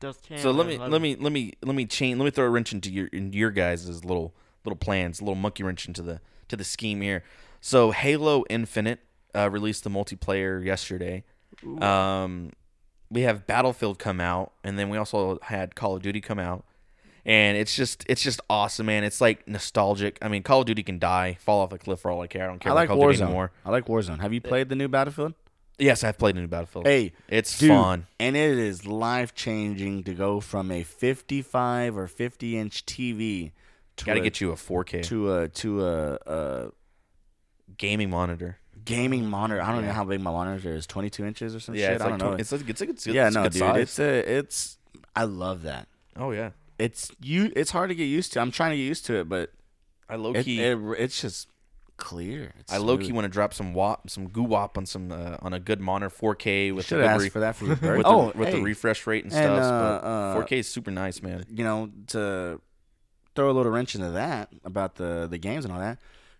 2010, So let me let me let me let me change. Let me throw a wrench into your in your guys' little little plans, a little monkey wrench into the to the scheme here. So Halo Infinite uh, released the multiplayer yesterday. Um, we have Battlefield come out, and then we also had Call of Duty come out, and it's just it's just awesome, man. It's like nostalgic. I mean, Call of Duty can die, fall off a cliff for all I care. I don't care I about like Call of Duty Warzone. anymore. I like Warzone. Have you played the new Battlefield? Yes, I've played the new Battlefield. Hey, it's dude, fun. and it is life changing to go from a 55 or 50 inch TV to Got to a, get you a 4K to a to a, a gaming monitor. Gaming monitor. I don't know how big my monitor is. 22 inches or some Yeah, shit. it's I like don't know. tw- it's like it's like it's, yeah, it's no, good dude. size. It's a it's. I love that. oh yeah, It's you. It's hard to get used to. I'm trying to get used to it, but I low key. it, it's just clear. It's I low key want to drop some wop, some goo wop on some uh, on a good monitor, 4K with the re- for that for your birthday. with, oh, the, with the refresh rate and And, stuff. uh, but uh, 4K is super nice, man. you know, to throw a little wrench into that about the the games and all that.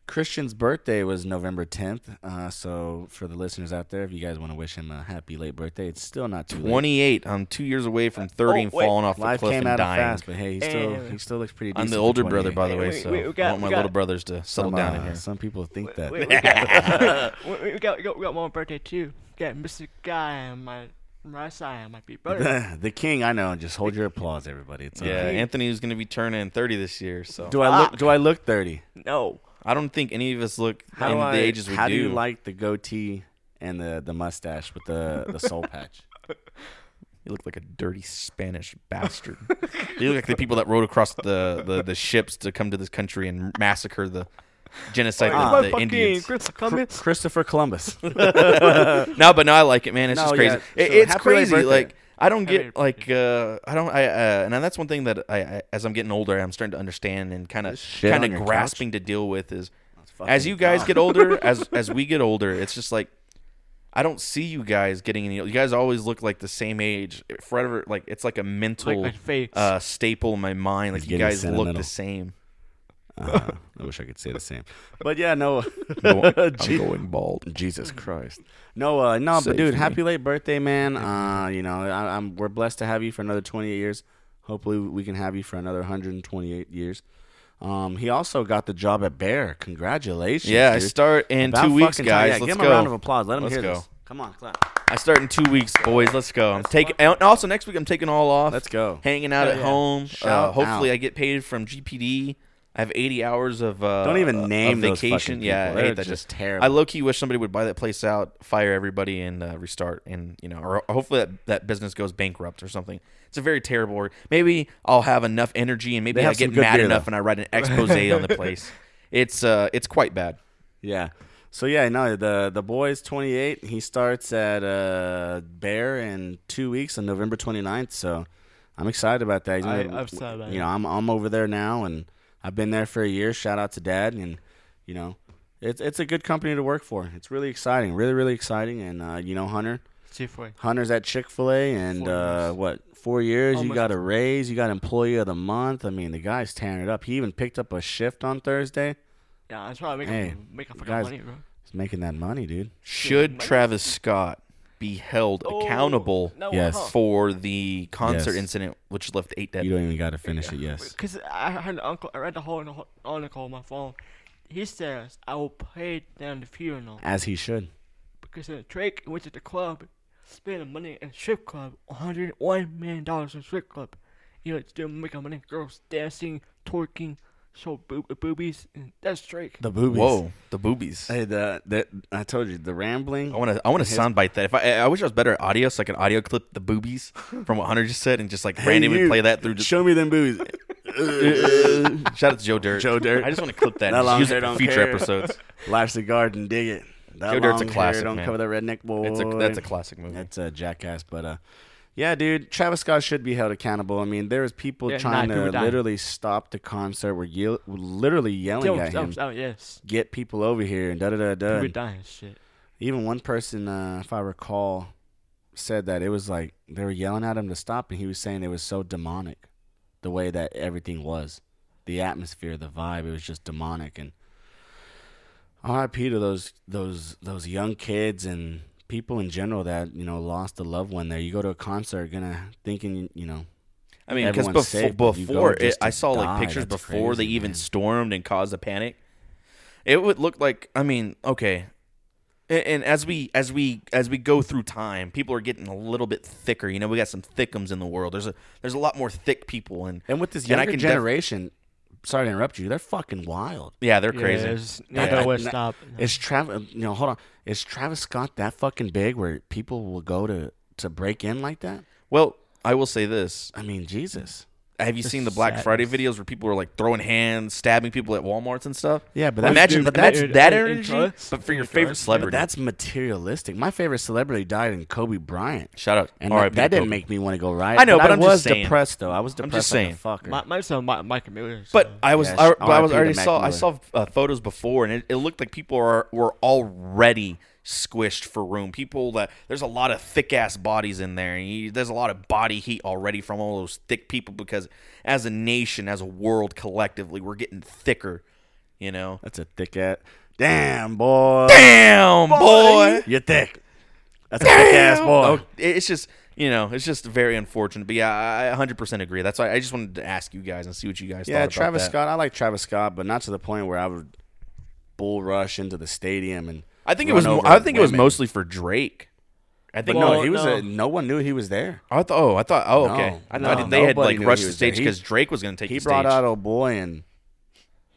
Christian's birthday was November 10th. Uh, so for the listeners out there, if you guys want to wish him a happy late birthday, it's still not too late. 28. I'm two years away from 30 Oh, and wait. falling off the cliff came and at him dying. fast, but hey, he still And- he still looks pretty. I'm the for older brother, 28. by the Hey, way, we- so we- we got- I want my we got- little brothers to settle Some, down in uh, here. Some people think that. We, we, got, we, we got we got we got one birthday too. Got Mr. Guy on my right side might be brother. the king, I know. Just hold your applause, everybody. It's Yeah, alright. Anthony's going to be turning 30 this year, so Do I look? Do I look 30? no, I don't think any of us look How in do I? the ages we how do. do you like the goatee and the the mustache with the the soul patch? You look like a dirty Spanish bastard. you look like the people that rode across the, the, the ships to come to this country and massacre the genocide ah. of the Indians. Chris- come in. Christopher Columbus. no, but no, I like it, man. It's No, just crazy. yeah, It- it's happy crazy. birthday. Like I don't get like uh, I don't I uh, and that's one thing that I, I as I'm getting older, I'm starting to understand and kind of This kind of your grasping to deal with is as you guys dumb. get older, as as we get older, it's just like I don't see you guys getting any. You guys always look like the same age forever. Like it's like a mental Like uh, staple in my mind. Like He's you guys look the same. Uh, I wish I could say the same, but yeah, no. I'm Je- going bald. Jesus Christ. No, uh, no, Save but dude, me. happy late birthday, man. Uh, you know, I, I'm we're blessed to have you for another 28 years. Hopefully, we can have you for another 128 years. Um, he also got the job at Bear. Congratulations. Yeah, I dude. start in About two weeks, fucking time. guys. Yeah, Let's give him go. a round of applause. Let him Let's hear go. this. Come on, clap. I start in two weeks, boys. Let's go. I'm taking. And also next week, I'm taking all off. Let's go. Hanging out Yeah, at yeah. home. Uh, Shout hopefully, out. I get paid from GPD. I have 80 hours of uh, Don't even name those vacation. yeah, people. I They're hate that. just terrible. I low key wish somebody would buy that place out, fire everybody, and uh, restart. And you know, or, or hopefully that, that business goes bankrupt or something. It's a very terrible. Or maybe I'll have enough energy, and maybe I get mad beer, enough though. and I write an expose on the place. It's uh, it's quite bad. Yeah. So yeah, no, the the boy's 28. He starts at uh, Bear in two weeks on November 29th. So I'm excited about that. He's I- gonna- I'm excited about You it. know, I'm I'm over there now, and I've been there for a year. Shout out to Dad, and you know, It's it's a good company to work for. It's really exciting, really really exciting. And uh, you know, Hunter, Chiefway. Hunter's at Chick Fil A, and Four uh, what four years? you got a raise. You got Employee of the Month. I mean, the guy's tearing it up. He even picked up a shift on Thursday. Yeah, that's why I make Hey, a make a fucking guys- money, bro. He's making that money, dude. Should Travis Scott be held Oh, accountable no, Yes. huh. for the concert Yes. incident which left eight dead? You don't even got to finish it. Yes. Because I heard the uncle, I read the whole whole article on my phone. He says I will pay down the funeral As he should. because uh, Drake went to the club, spending money in strip club, 101 million dollars in strip club. You know, still making money, girls dancing, twerking, show boob- boobies, and that's Drake. The boobies. Whoa, the boobies. Hey, the, the I told you the rambling. I want to. I want to soundbite that. If I, I wish I was better at audio, so I can audio clip the boobies from what Hunter just said, and just like Hey, randomly you, play that through. Just, Show me them boobies. shout out to Joe Dirt. Joe Dirt. I just want to clip that. That long just use hair it for don't future care. episodes. Life's a garden, dig it. That Joe Dirt's a long hair classic, Don't man. cover that redneck boy. It's a, that's a classic movie. That's a jackass, but uh, yeah, dude, Travis Scott should be held accountable. I mean, there was people Yeah, trying to literally stop the concert. Were were literally yelling Yo, at him, out, yes. get people over here, and da da da da. People dying, shit. Even one person, uh, if I recall, said that it was like they were yelling at him to stop, and he was saying it was so demonic, the way that everything was, the atmosphere, the vibe. It was just demonic, and R.I.P. to those those those young kids and people in general that you know lost a loved one there. You go to a concert, gonna thinking you know I mean, because before, safe, but you go before it, I saw like pictures That's before they even man. stormed and caused a panic. It would look like. I mean, okay, and, and as we as we as we go through time, people are getting a little bit thicker. You know, we got some thickums in the world. There's a there's a lot more thick people, and and with this younger can def- generation. Sorry to interrupt you. They're fucking wild. yeah, they're crazy. Yeah, it's Yeah, not gonna way stop. Is Travis? You know, hold on. Is Travis Scott that fucking big where people will go to to break in like that? Well, I will say this: I mean, Jesus. Have you seen the Black Friday videos where people are like throwing hands, stabbing people at WalMarts and stuff? Yeah, but that's imagine but that's that's that in- in energy, drugs? but for your In favorite drugs? but celebrity. that's materialistic. My favorite celebrity died in Kobe Bryant, Shut up. and R.I.P. that, that didn't Kobe. make me want to go riot. I know, but I I'm just was saying. depressed though. I was depressed. I'm depressed just like saying. a fucker. My, mine's on Mi- Michael Miller. But I was, Yes, I, but I was already Mac saw, I saw uh, photos before, and it, it looked like people are were already squished for room. People that there's a lot of thick ass bodies in there, and you, there's a lot of body heat already from all those thick people. Because as a nation, as a world, collectively, we're getting thicker. You know. That's a thick ass. Damn boy. Damn, boy. You're thick. That's a thick ass boy. Oh, it's just you know, it's just very unfortunate. But yeah, I 100% agree. That's why I just wanted to ask you guys and see what you guys Yeah, thought about Travis that. Scott. I like Travis Scott, but not to the point where I would bull rush into the stadium and. I think it was. over I think it was women. mostly for Drake. I But think no, he was. no. A, no one knew he was there. I thought. Oh, I thought. Oh, No, okay. I no, thought they had like knew rushed the stage because Drake was going to take He the brought stage. out old boy, and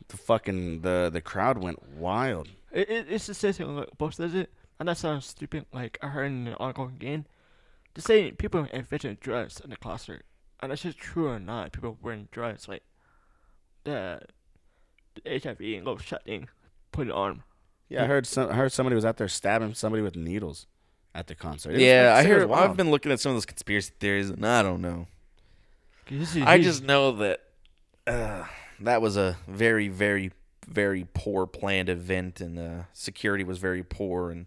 the fucking the the crowd went wild. It, it, it's the same thing like both does it. And that sounds stupid. Like I heard in an article again, to say people invented drugs in the concert, and that's just true or not. People wearing drugs like the, the HIV and go shut thing, put it on. Yeah, I heard some. I heard somebody was out there stabbing somebody with needles at the concert. It Yeah, I it was hear. wild. I've been looking at some of those conspiracy theories, and I don't know. I just know that uh, that was a very, very, very poor planned event, and uh, security was very poor, and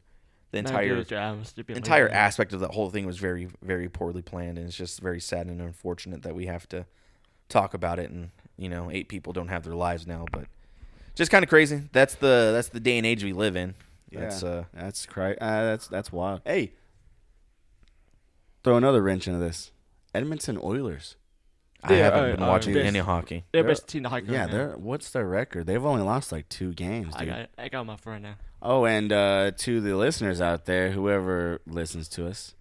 the entire good job, stupid entire aspect of the whole thing was very, very poorly planned, and it's just very sad and unfortunate that we have to talk about it. And you know, eight people don't have their lives now, but just kind of crazy. That's the that's the day and age we live in. Yeah, That's uh, that's crazy. Uh, that's that's wild. Hey, throw another wrench into this. Edmonton Oilers. I Yeah, haven't uh, been uh, watching this- any hockey. They're They're- best team in the hockey. Yeah, right they're what's their record? They've only lost like two games, I dude. got, I got my friend now. Oh, and uh, to the listeners out there, whoever listens to us,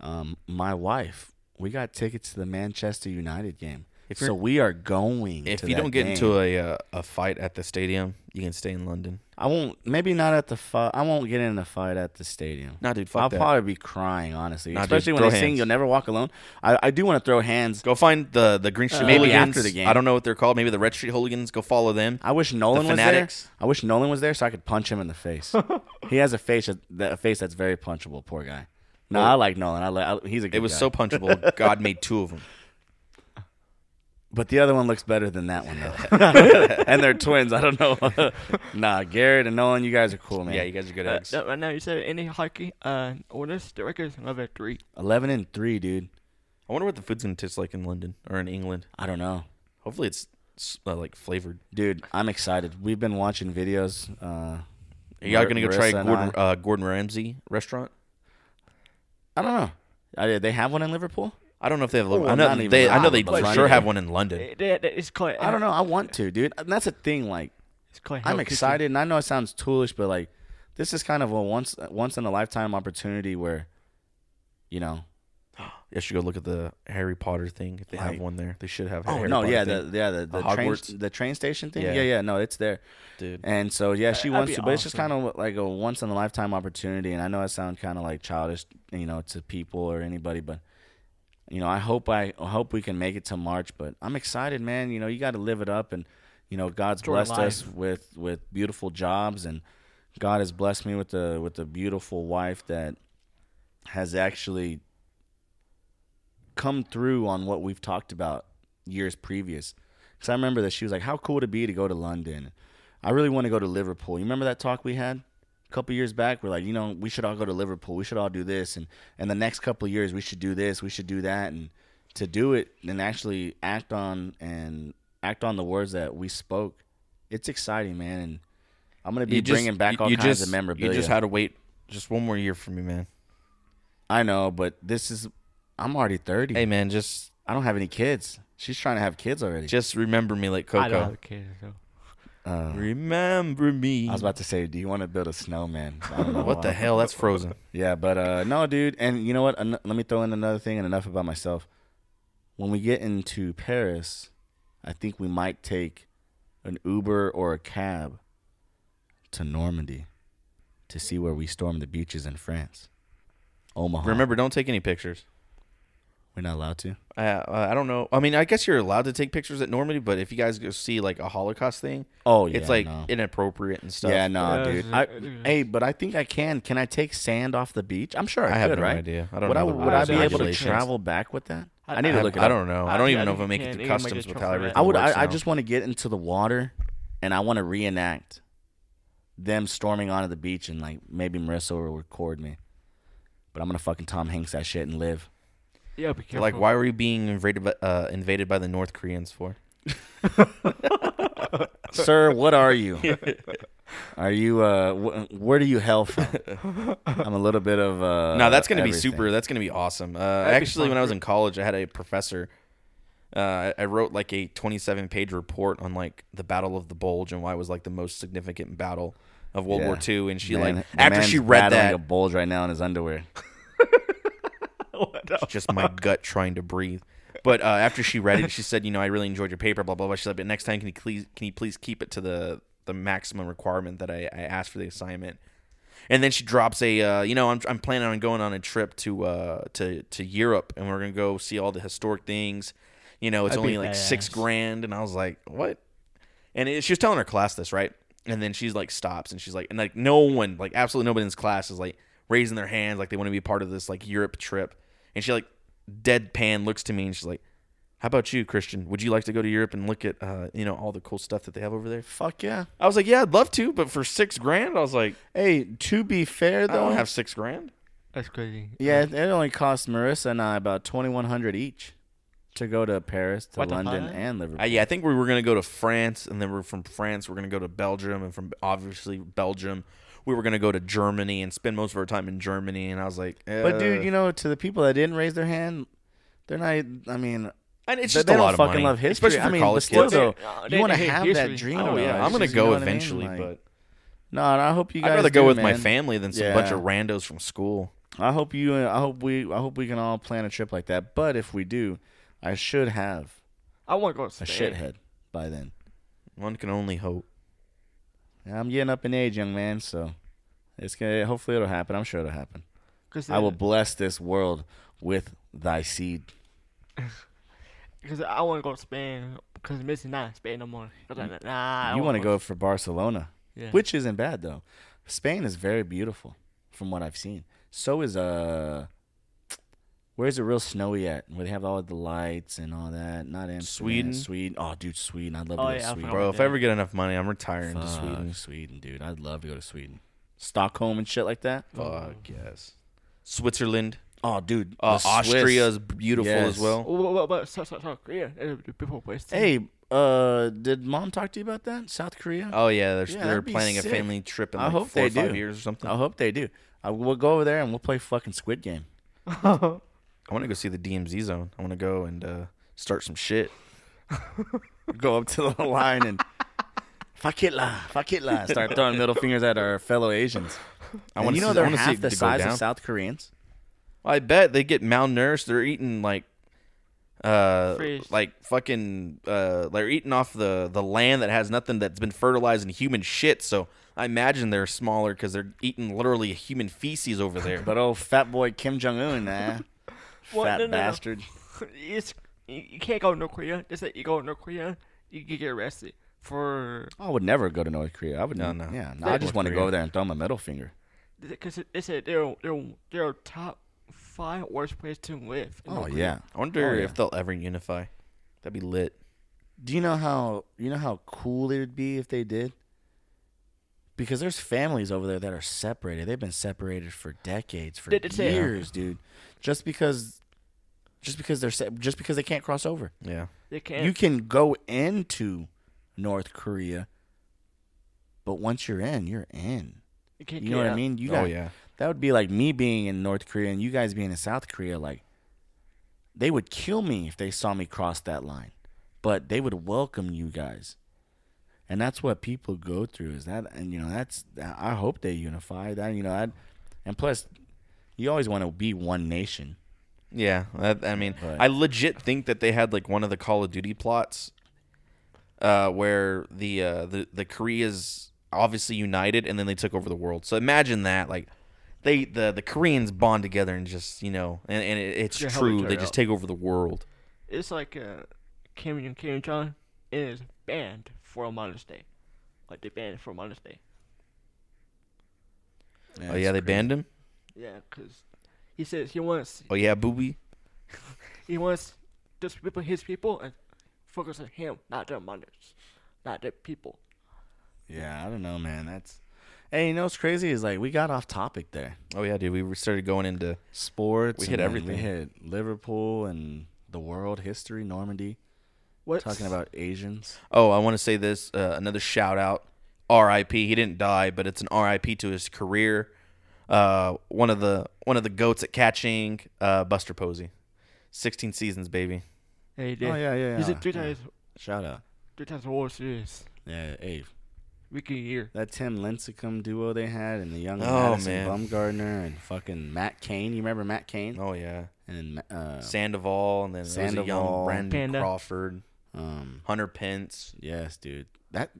um, my wife, we got tickets to the Manchester United game. If so you're- we are going. If to you that don't get game. into a uh, a fight at the stadium, you can stay in London. I won't. Maybe not at the fight. I won't get in a fight at the stadium. Nah, dude, fuck I'll that. probably be crying, honestly. Nah, dude, Especially when throw they sing "You'll Never Walk Alone." I, I do want to throw hands. Go find the the Green Street Uh, maybe after the game. I don't know what they're called. Maybe the Red Street Hooligans. Go follow them. I wish Nolan was Fanatics. there. I wish Nolan was there so I could punch him in the face. he has a face that- a face that's very punchable. Poor guy. No, Well, I like Nolan. I like. I, he's a good It was guy. so punchable. God made two of them. But the other one looks better than that one though. and they're twins. I don't know. nah, Garrett and Nolan, you guys are cool, man. Yeah, you guys are good Uh, eggs. no, right now, you said any hockey uh, orders, the record's level three. Eleven and three, dude. I wonder what the food's gonna taste like in London or in England. I don't know. Hopefully, it's uh, like flavored. Dude, I'm excited. We've been watching videos. Uh, Are y'all gonna go try Marissa and Gordon, uh, Gordon Ramsay restaurant? I don't know. Uh, they have one in Liverpool. I don't know if they have. Oh, I know not even they. I know they but for sure have one in London. They- they- they- It's called. I don't know. I want to, dude. And that's a thing. Like, It's called I'm excited, and I know it sounds toolish, but like, this is kind of a once once in a lifetime opportunity where, you know. You should go look at the Harry Potter thing if they have one there. They should have. Oh Harry no, Potter yeah, thing. the yeah the the Uh, train the train station thing. Yeah. Yeah, yeah, no, it's there. dude. And so yeah, she That'd wants be to, but it's just kind of like a once in a lifetime opportunity. And I know it sounds kind of like childish, you know, to people or anybody, but you know, I hope I, I hope we can make it to March. But I'm excited, man. You know, you got to live it up, and you know, God's Enjoy blessed life. us with with beautiful jobs, and God has blessed me with a with a beautiful wife that has actually come through on what we've talked about years previous. Because I remember that she was like, "How cool would it be to go to London? I really want to go to Liverpool." You remember that talk we had a couple years back? We're like, you know, we should all go to Liverpool. We should all do this, and and the next couple of years we should do this. We should do that, and to do it and actually act on and act on the words that we spoke. It's exciting, man, and I'm gonna be You just- bringing back all you kinds just, of memorabilia. You just had to wait just one more year for me, man. I know, but this is. I'm already 30. Hey, man, just I don't have any kids. She's trying to have kids already. just remember me like I don't Coco. have kids, so. Uh, Remember me. I was about to say, do you want to build a snowman? What the hell? That's frozen. Yeah, but uh, no, dude. And you know what? An- let me throw in another thing and enough about myself. When we get into Paris, I think we might take an Uber or a cab to Normandy to see where we storm the beaches in France. Omaha. Remember, don't take any pictures. We're not allowed to. Uh, uh, I don't know. I mean, I guess you're allowed to take pictures at Normandy, but if you guys go see like a Holocaust thing, Oh yeah, it's like no. inappropriate and stuff. yeah, no, Yeah, dude. I, hey, but I think I can. Can I take sand off the beach? I'm sure I, I have could, no right? idea. I don't would know. I would I rules be able to travel back with that? I, I- need I to have- look it I don't know. I I- don't I even know if I make you it can. to You can make customs with how everything. I would. works I, I just want to get into the water, and I want to reenact them storming onto the beach, and like maybe Marissa will record me. But I'm gonna fucking Tom Hanks that shit and live. Yeah, be careful. like, why were you being invaded by, uh, invaded by the North Koreans for? Sir, what are you? Are you? Uh, wh- where do you hail from? I'm a little bit of. Uh, no, that's gonna be super. That's gonna be awesome. Uh, actually, fun. when I was in college, I had a professor. Uh, I- I wrote like a 27 page report on like the Battle of the Bulge and why it was like the most significant battle of World War Yeah. II. And she Man, like after she read battling that, a bulge right now in his underwear. It's just my gut trying to breathe. But uh, after she read it, she said, "You know, I really enjoyed your paper." Blah blah blah. She said, "But next time, can you please can you please keep it to the the maximum requirement that I, I asked for the assignment?" And then she drops a, uh, you know, I'm I'm planning on going on a trip to uh to to Europe, and we're gonna go see all the historic things. You know, it's That'd only like six grand, and I was like, "What?" And it, she was telling her class this, right? And then she's like, stops, and she's like, and like no one, like absolutely nobody in this class is like raising their hands, like they want to be part of this like Europe trip. And she like deadpan looks to me, and she's like, "How about you, Christian? Would you like to go to Europe and look at, uh, you know, all the cool stuff that they have over there?" Fuck yeah. I was like, "Yeah, I'd love to, but for six grand, I was like, Hey, to be fair I though, don't have six grand." That's crazy. Yeah, it it only cost Marissa and I about twenty one hundred each to go to Paris, to What the London, fuck? and Liverpool. Uh, yeah, I think we were gonna go to France, and then we're from France. We're gonna go to Belgium, and from obviously Belgium, we were gonna go to Germany and spend most of our time in Germany. And I was like, But dude, you know, to the people that didn't raise their hand, they're not. I mean, and it's they, just they a don't lot of fucking money, love history. especially for I mean, college but still, kids. though, Uh, you want to they have history. that dream. Oh, yeah, I'm gonna just- you know go I mean? eventually, Like, but no, I hope you guys. I'd rather go do, with my family than some bunch of randos from school. I hope you. uh, I hope we. I hope we can all plan a trip like that. But if we do, I should have I want to go to a shithead by then. One can only hope. I'm getting up in age, young man. So it's gonna. Hopefully, it'll happen. I'm sure it'll happen. 'Cause I will bless this world with thy seed. Because I want to go to Spain. Because Messi not Spain no more. Nah, you want to go for Barcelona, Yeah. which isn't bad though. Spain is very beautiful, from what I've seen. So is uh, Where's it real snowy at? Where they have all the lights and all that. Not Amsterdam. Sweden? Sweden. Oh, dude, Sweden. I'd love Oh, to go yeah, to I Sweden. Bro, if I ever get enough money, I'm retiring to Sweden. Sweden, dude. I'd love to go to Sweden. Stockholm and shit like that. Fuck yes. Switzerland. Oh, dude. Uh. Austria is beautiful Yes. as well. Hey, uh, did mom talk to you about that? South Korea? Oh yeah, they're Yeah, they're that'd be planning a family trip in I like hope four they or five do. years or something. I hope they do. I, we'll go over there and we'll play fucking Squid Game. I want to go see the DMZ zone. I want to go and uh, start some shit. go up to the line and fuck it la, fuck it la. Start throwing middle fingers at our fellow Asians. I want you to know see, I they're wanna see half the size of South Koreans. I bet they get malnourished. They're eating like, uh, Freeze. like fucking, uh, they're eating off the the land that has nothing that's been fertilized in human shit. So I imagine they're smaller because they're eating literally human feces over there. But oh, fat boy Kim Jong Un, eh? What? Fat No, no, no. bastard. it's, you, you can't go to North Korea. Just that you go to North Korea, you can get arrested for I would never go to North Korea. I would No, no. Yeah, no, I just want to go over there and throw my middle finger. because they said they're they're they're top five worst place to live. in Oh North Korea. yeah. I wonder Oh, yeah. if they'll ever unify. That'd be lit. Do you know how you know how cool it would be if they did? Because there's families over there that are separated. They've been separated for decades, for Did it say- years, dude. Just because, just because they're se- just because they can't cross over. Yeah. They can't. You can go into North Korea, but once you're in, you're in. you can't You know get what I mean? You oh yeah. That would be like me being in North Korea and you guys being in South Korea. Like, they would kill me if they saw me cross that line, but they would welcome you guys. And that's what people go through. Is that, and you know, that's. I hope they unify. That you know, that, and plus, you always want to be one nation. Yeah, I, I mean, But- I legit think that they had like one of the Call of Duty plots, uh, where the uh, the the Koreas obviously united and then they took over the world. So imagine that, like they the the Koreans bond together and just you know, and, and it, it's Yeah, how true. carry They just out. take over the world. It's like uh, Kim and Kim Jong is banned for Mother's Day. Like they banned for Mother's Day. oh yeah, they banned him. Yeah, because he says he wants Oh yeah, booby. he wants just people his people and focus on him, not their mothers, not their people. Yeah, I don't know, man. That's. Hey, you know what's crazy is like we got off topic there. Oh yeah, dude. We started going into Sports. We and hit everything. We hit Liverpool and the world history, Normandy. What Talking about Asians. Oh, I want to say this. Uh, another shout out. R.I.P. He didn't die, but it's an R.I.P. to his career. Uh, one of the one of the goats at catching. Uh, Buster Posey, sixteen seasons, baby. Hey, yeah. Oh yeah, yeah. He's yeah. in three times, Shout out. three times World Series. Yeah, hey, Week a year. that Tim Lincecum duo they had, and the young Oh, Madison man. Bumgarner and fucking Matt Cain. You remember Matt Cain? Oh yeah, And uh, Sandoval, and then there was a young Sandoval. Brandon Panda. Crawford, um, Hunter Pence. yes, dude. That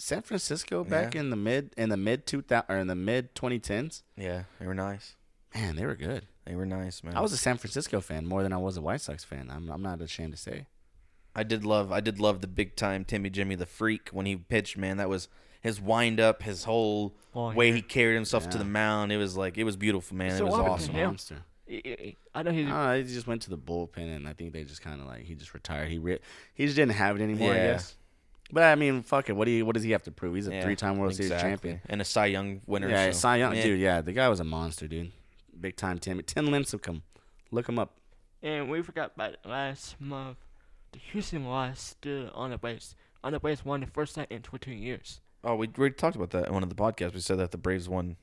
San Francisco back Yeah. in the mid in the mid two thousand or in the mid twenty tens. Yeah, they were nice. Man, they were good. They were nice, man. I was a San Francisco fan more than I was a White Sox fan. I'm I'm not ashamed to say. I did love I did love the big time Timmy Jimmy the freak when he pitched, man. That was his wind up, his whole Oh, way yeah. he carried himself to the mound. It was like it was beautiful, man. So it was awesome. to him? Monster. I- I- I know he's. I don't know, he just went to the bullpen, and I think they just kind of like he just retired. He re- he just didn't have it anymore, I Yeah. guess. But I mean, fuck it. What do you what does he have to prove? He's a Yeah, three-time World Series exactly. champion. and a Cy Young winner. Yeah, so, Cy Young, man, dude. Yeah, the guy was a monster, dude. Big time Tim. Tim Lincecum. Look him up. And we forgot about last month. The Houston lost still on the base. On the base won the first time in 22 years. Oh, we already talked about that in one of the podcasts. We said that the Braves won,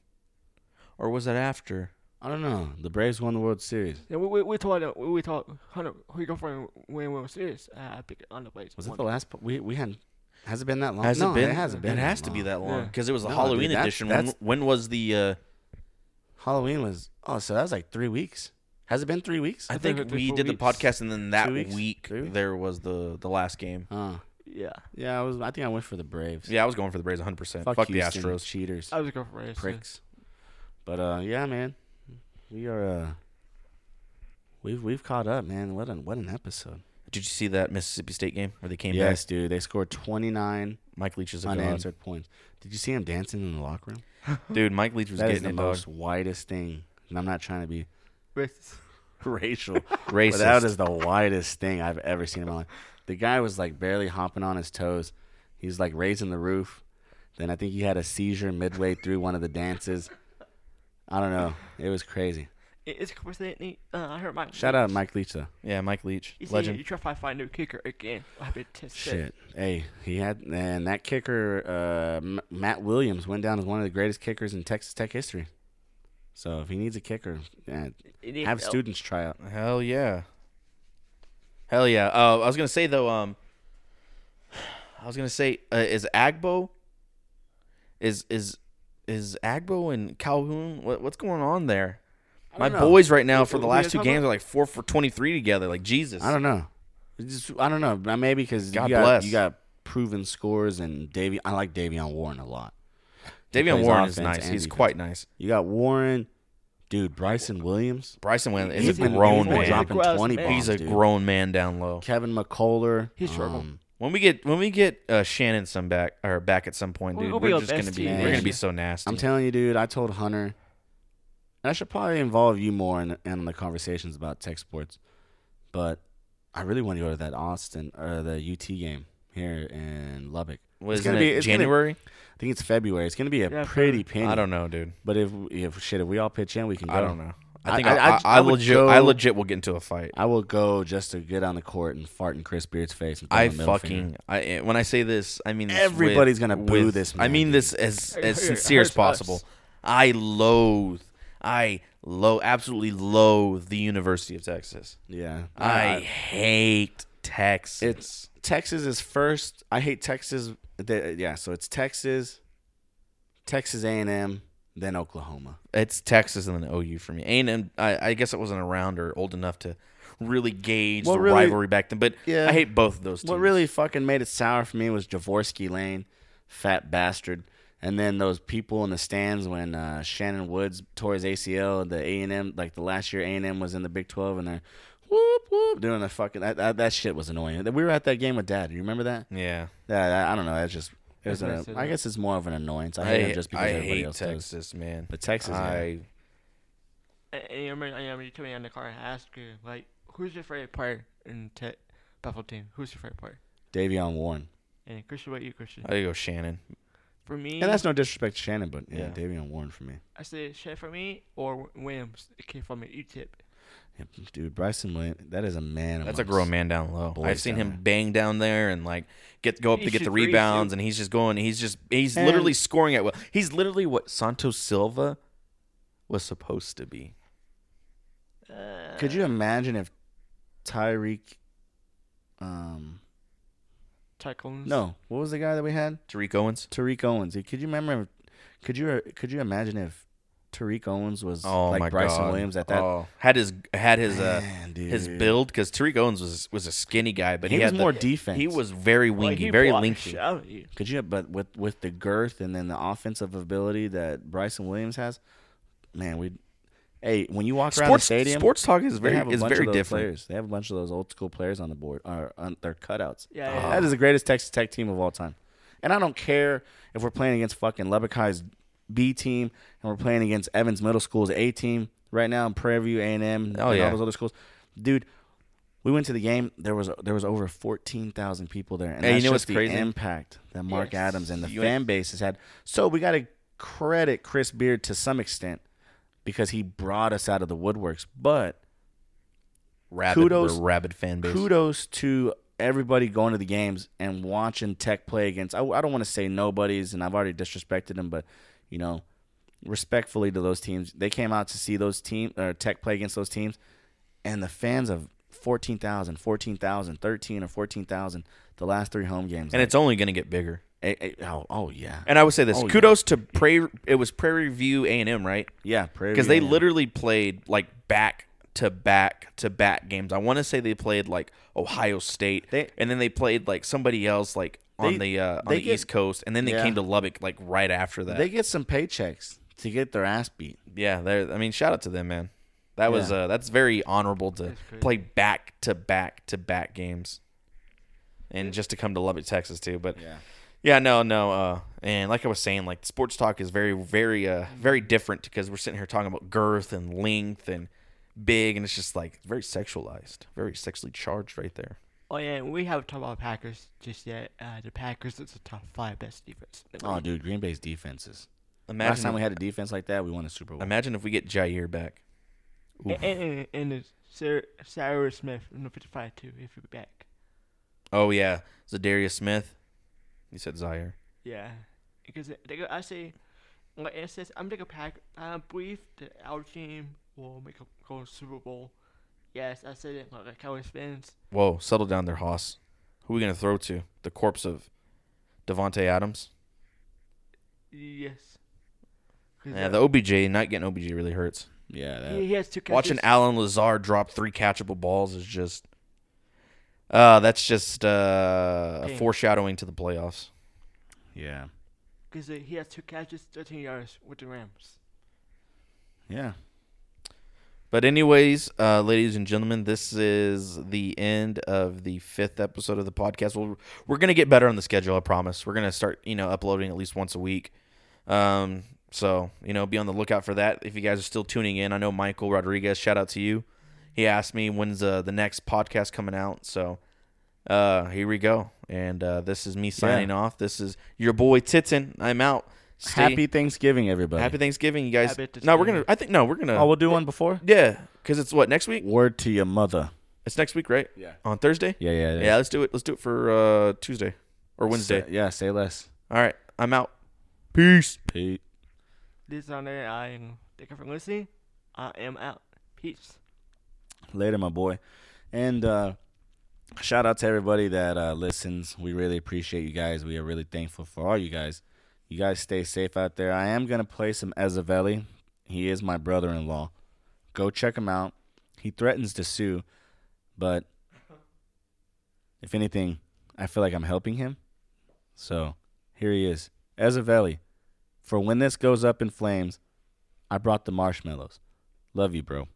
or was that after? I don't know. The Braves won the World Series. Yeah, we we, we told uh, we, we told Hunter who you go for and win World Series. Uh, I picked on the base. Was it the last? po- We we hadn't. Has it been that long? Has no, it been? hasn't been. It has to long. be that long Yeah. because it was a No, Halloween dude, that's- edition. When, that's- when was the? Uh, Halloween was. Oh, so that was like three weeks. Has it been three weeks? I I think think we four did the podcast, and then that weeks? week there was the the last game. Oh, Yeah, yeah. I was. I think I went for the Braves. Yeah, I was going for the Braves 100. percent Fuck, Fuck, the Astros. cheaters, I was going for Braves. pricks. But uh, yeah, man, we are. uh We've we've caught up, man. What an what an episode. Did you see that Mississippi State game where they came back? Yes, dude. They scored 29? Mike Leach is a god. unanswered points. Did you see him dancing in the locker room? Dude, Mike Leach was That is getting the it, dog. most whitest thing. And I'm not trying to be. Racist. racial. Racist. But that is the widest thing I've ever seen in my life. The guy was like barely hopping on his toes. He's like raising the roof. Then I think he had a seizure midway through one of the dances. I don't know. It was crazy. It- It's coincidentally, uh, I heard Mike. Shout out Mike Leach though. Yeah, Mike Leach, He said legend. you try to find a new kicker again. I've been tested. Shit. Hey, he had and that kicker, uh, M- Matt Williams, went down as one of the greatest kickers in Texas Tech history. So if he needs a kicker, yeah, have help. students try out. Hell yeah. Hell yeah. Uh, I was gonna say though, um, I was gonna say, uh, is Agbo, is is is Agbo and Calhoun? What, what's going on there? My know. boys right now for the what are you last two games are like four for twenty three together. Like Jesus. I don't know. Just I don't know. Maybe because you God got bless. you got proven scores and Davy. I like Davion Warren a lot. He Davion Warren is nice. He's defense. quite nice. You got Warren, dude. Bryson Williams, Bryson Williams is He's a in- grown man. dropping twenty man. bombs. He's a dude. grown man down low. Kevin McCullar. He's trouble. um, When we get when we get uh, Shannon some back or back at some point, dude, we'll we're just gonna be team we're gonna be so nasty. I'm telling you, dude. I told Hunter, and I should probably involve you more in, in the conversations about tech sports, but I really want to go to that Austin or the UT game here in Lubbock. Was it's gonna it be- it's gonna- January? I think it's February. It's gonna be a Yeah, pretty February. penny. I don't know, dude. But if if shit, if we all pitch in, we can go. I don't know. I I- think I- I, I, I- I I would legit I legit will get into a fight. I will go just to get on the court and fart in Chris Beard's face. And I him a middle fucking finger. I eh, when I say this, I mean this Everybody's with- gonna boo with- this I mean dude. this as as hurt- sincere as hurts us. possible. I loathe, I loathe, absolutely loathe the University of Texas. Yeah, I hate Texas. it's Texas is first. I hate Texas. Yeah, so it's Texas, Texas A and M, then Oklahoma. it's Texas and then OU for me. A and M. I, I guess I wasn't around or old enough to really gauge What the really- rivalry back then. But Yeah. I hate both of those. Teams. What really fucking made it sour for me was Javorskie Lane, fat bastard. And then those people in the stands when uh, Shannon Woods tore his ACL, the A and M, like the last year A and M was in the Big Twelve, and they're whoop whoop doing the fucking that, that that shit was annoying. We were at that game with Dad. Do You remember that? Yeah. Yeah, I, I don't know. It's just it was That's what I an, said, I though. guess it's more of an annoyance. I I, hate him just because I everybody hate else does. Texas, man. But Texas, yeah. I And, and you remember, I remember you told me on the car, I asked you, like, who's your favorite player in te- Buffalo team? Who's your favorite player? Davion Warren. And Christian, what about you, Christian? I go Shannon. For me, And that's no disrespect to Shannon, but yeah, Yeah. Davion Warren for me. I say Shea for me or Williams. It came from an E-tip. Yeah, dude, Bryson Williams, that is a man. That's a amongst- grown man down low. boys I've seen him there. bang down there and like get go up He to get the rebounds, and he's just going. He's just he's And- literally scoring at will. He's literally what Santos Silva was supposed to be. Uh, Could you imagine if Tyreek, um, Tycoons? no, what was the guy that we had? Tariq Owens. Tariq Owens. Could you remember? If, could you could you imagine if Tariq Owens was Oh like my Bryson god! Williams at that? oh, had his had his uh Man, dude. his build because Tariq Owens was was a skinny guy, but he, he, was had more the, defense. He was very wingy, he very lengthy. shit you. Could you? But with with the girth and then the offensive ability that Bryson Williams has, man, we. Hey, when you walk around the Sports stadium, sports talk is very is very different. Players. They have a bunch of those old school players on the board, or on their cutouts. Yeah, yeah. That is the greatest Texas Tech team of all time. And I don't care if we're playing against fucking Lubbock High's B team and we're playing against Evans Middle School's A team right now in Prairie View, A and M, Oh, and yeah. all those other schools. Dude, we went to the game. There was there was over fourteen thousand people there, and Hey, you know what's the crazy? impact that Mark Yes. Adams and the You- fan base has had. So we got to credit Chris Beard to some extent because he brought us out of the woodworks, but Rabid, Kudos- rabid fan base. kudos to everybody going to the games and watching Tech play against. I, I don't want to say nobodies, and I've already disrespected them, but you know, respectfully to those teams, they came out to see those team or Tech play against those teams, and the fans of 14,000, 14,000, 13 or 14,000 the last three home games. and it's only going to get bigger. Like, eh, eh, oh, oh yeah, And I would say this: Oh, yeah. kudos to Prairie. It was Prairie View A and M, right? yeah, Prairie Because View, they yeah. literally played like back to back to back games. I want to say they played like Ohio State, They- and then they played like somebody else like on They- the uh, on the get- East Coast, and then they Yeah. came to Lubbock like right after that. they get some paychecks to get their ass beat. yeah, they're. I mean, shout out to them, man. That was Yeah. uh, that's very honorable to play back to back to back games, and just to come to Lubbock, Texas too. But Yeah. Yeah, no, no, uh, and like I was saying, like sports talk is very, very, uh, very different because we're sitting here talking about girth and length and big, and it's just like very sexualized, very sexually charged right there. Oh yeah, we haven't talked about Packers just yet. Uh, the Packers is the top five best defense. Oh, dude, Green Bay's defenses. Imagine Last time if, we had a defense like that, we won a Super Bowl. imagine if we get Jaire back. And, and, and, and the Sarah, Sarah Smith in the 55 too, if you're back. Oh yeah, Za'Darius Smith. You said Zaire. Yeah, because they, they, go- I say, like it says, I'm taking pack. I believe that our team will make a go Super Bowl. Yes, I said it like Cowboys fans. Whoa, settle down there, Haas. Who are we gonna throw to? The corpse of Davante Adams. Yes. Yeah, uh, the OBJ not getting OBJ really hurts. yeah, that, he, he has two catches. Watching Allen Lazard drop three catchable balls is just uh that's just uh a foreshadowing to the playoffs. yeah, Because he has two catches, 13 yards with the Rams. yeah. But anyways, uh ladies and gentlemen, this is the end of the fifth episode of the podcast. We'll, we're gonna get better on the schedule, I promise. We're gonna start, you know, uploading at least once a week. Um so, you know, be on the lookout for that. If you guys are still tuning in, I know Michael Rodriguez, shout out to you. He asked me when's uh, the next podcast coming out. So uh here we go. And uh this is me signing off. This is your boy Titan. I'm out. Stay- Happy Thanksgiving, everybody. Happy Thanksgiving, you guys. Happy no, we're gonna. I think no, we're gonna. Oh, we'll do one before. yeah, because it's what next week. Word to your mother. It's next week, right? Yeah. On Thursday. Yeah, yeah, Yeah, let's do it. Let's do it for uh Tuesday or Wednesday. Say- yeah, say less. All right, I'm out. Peace. Pete. This is on there. I'm thank you for listening. I am out. Peace. Later, my boy. And uh, shout out to everybody that uh, listens. We really appreciate you guys. We are really thankful for all you guys. You guys stay safe out there. I am going to play some Ezevelli. He is my brother in law. Go check him out. He threatens to sue, but if anything, I feel like I'm helping him. So here he is. Ezevelli. For when this goes up in flames, I brought the marshmallows. Love you, bro.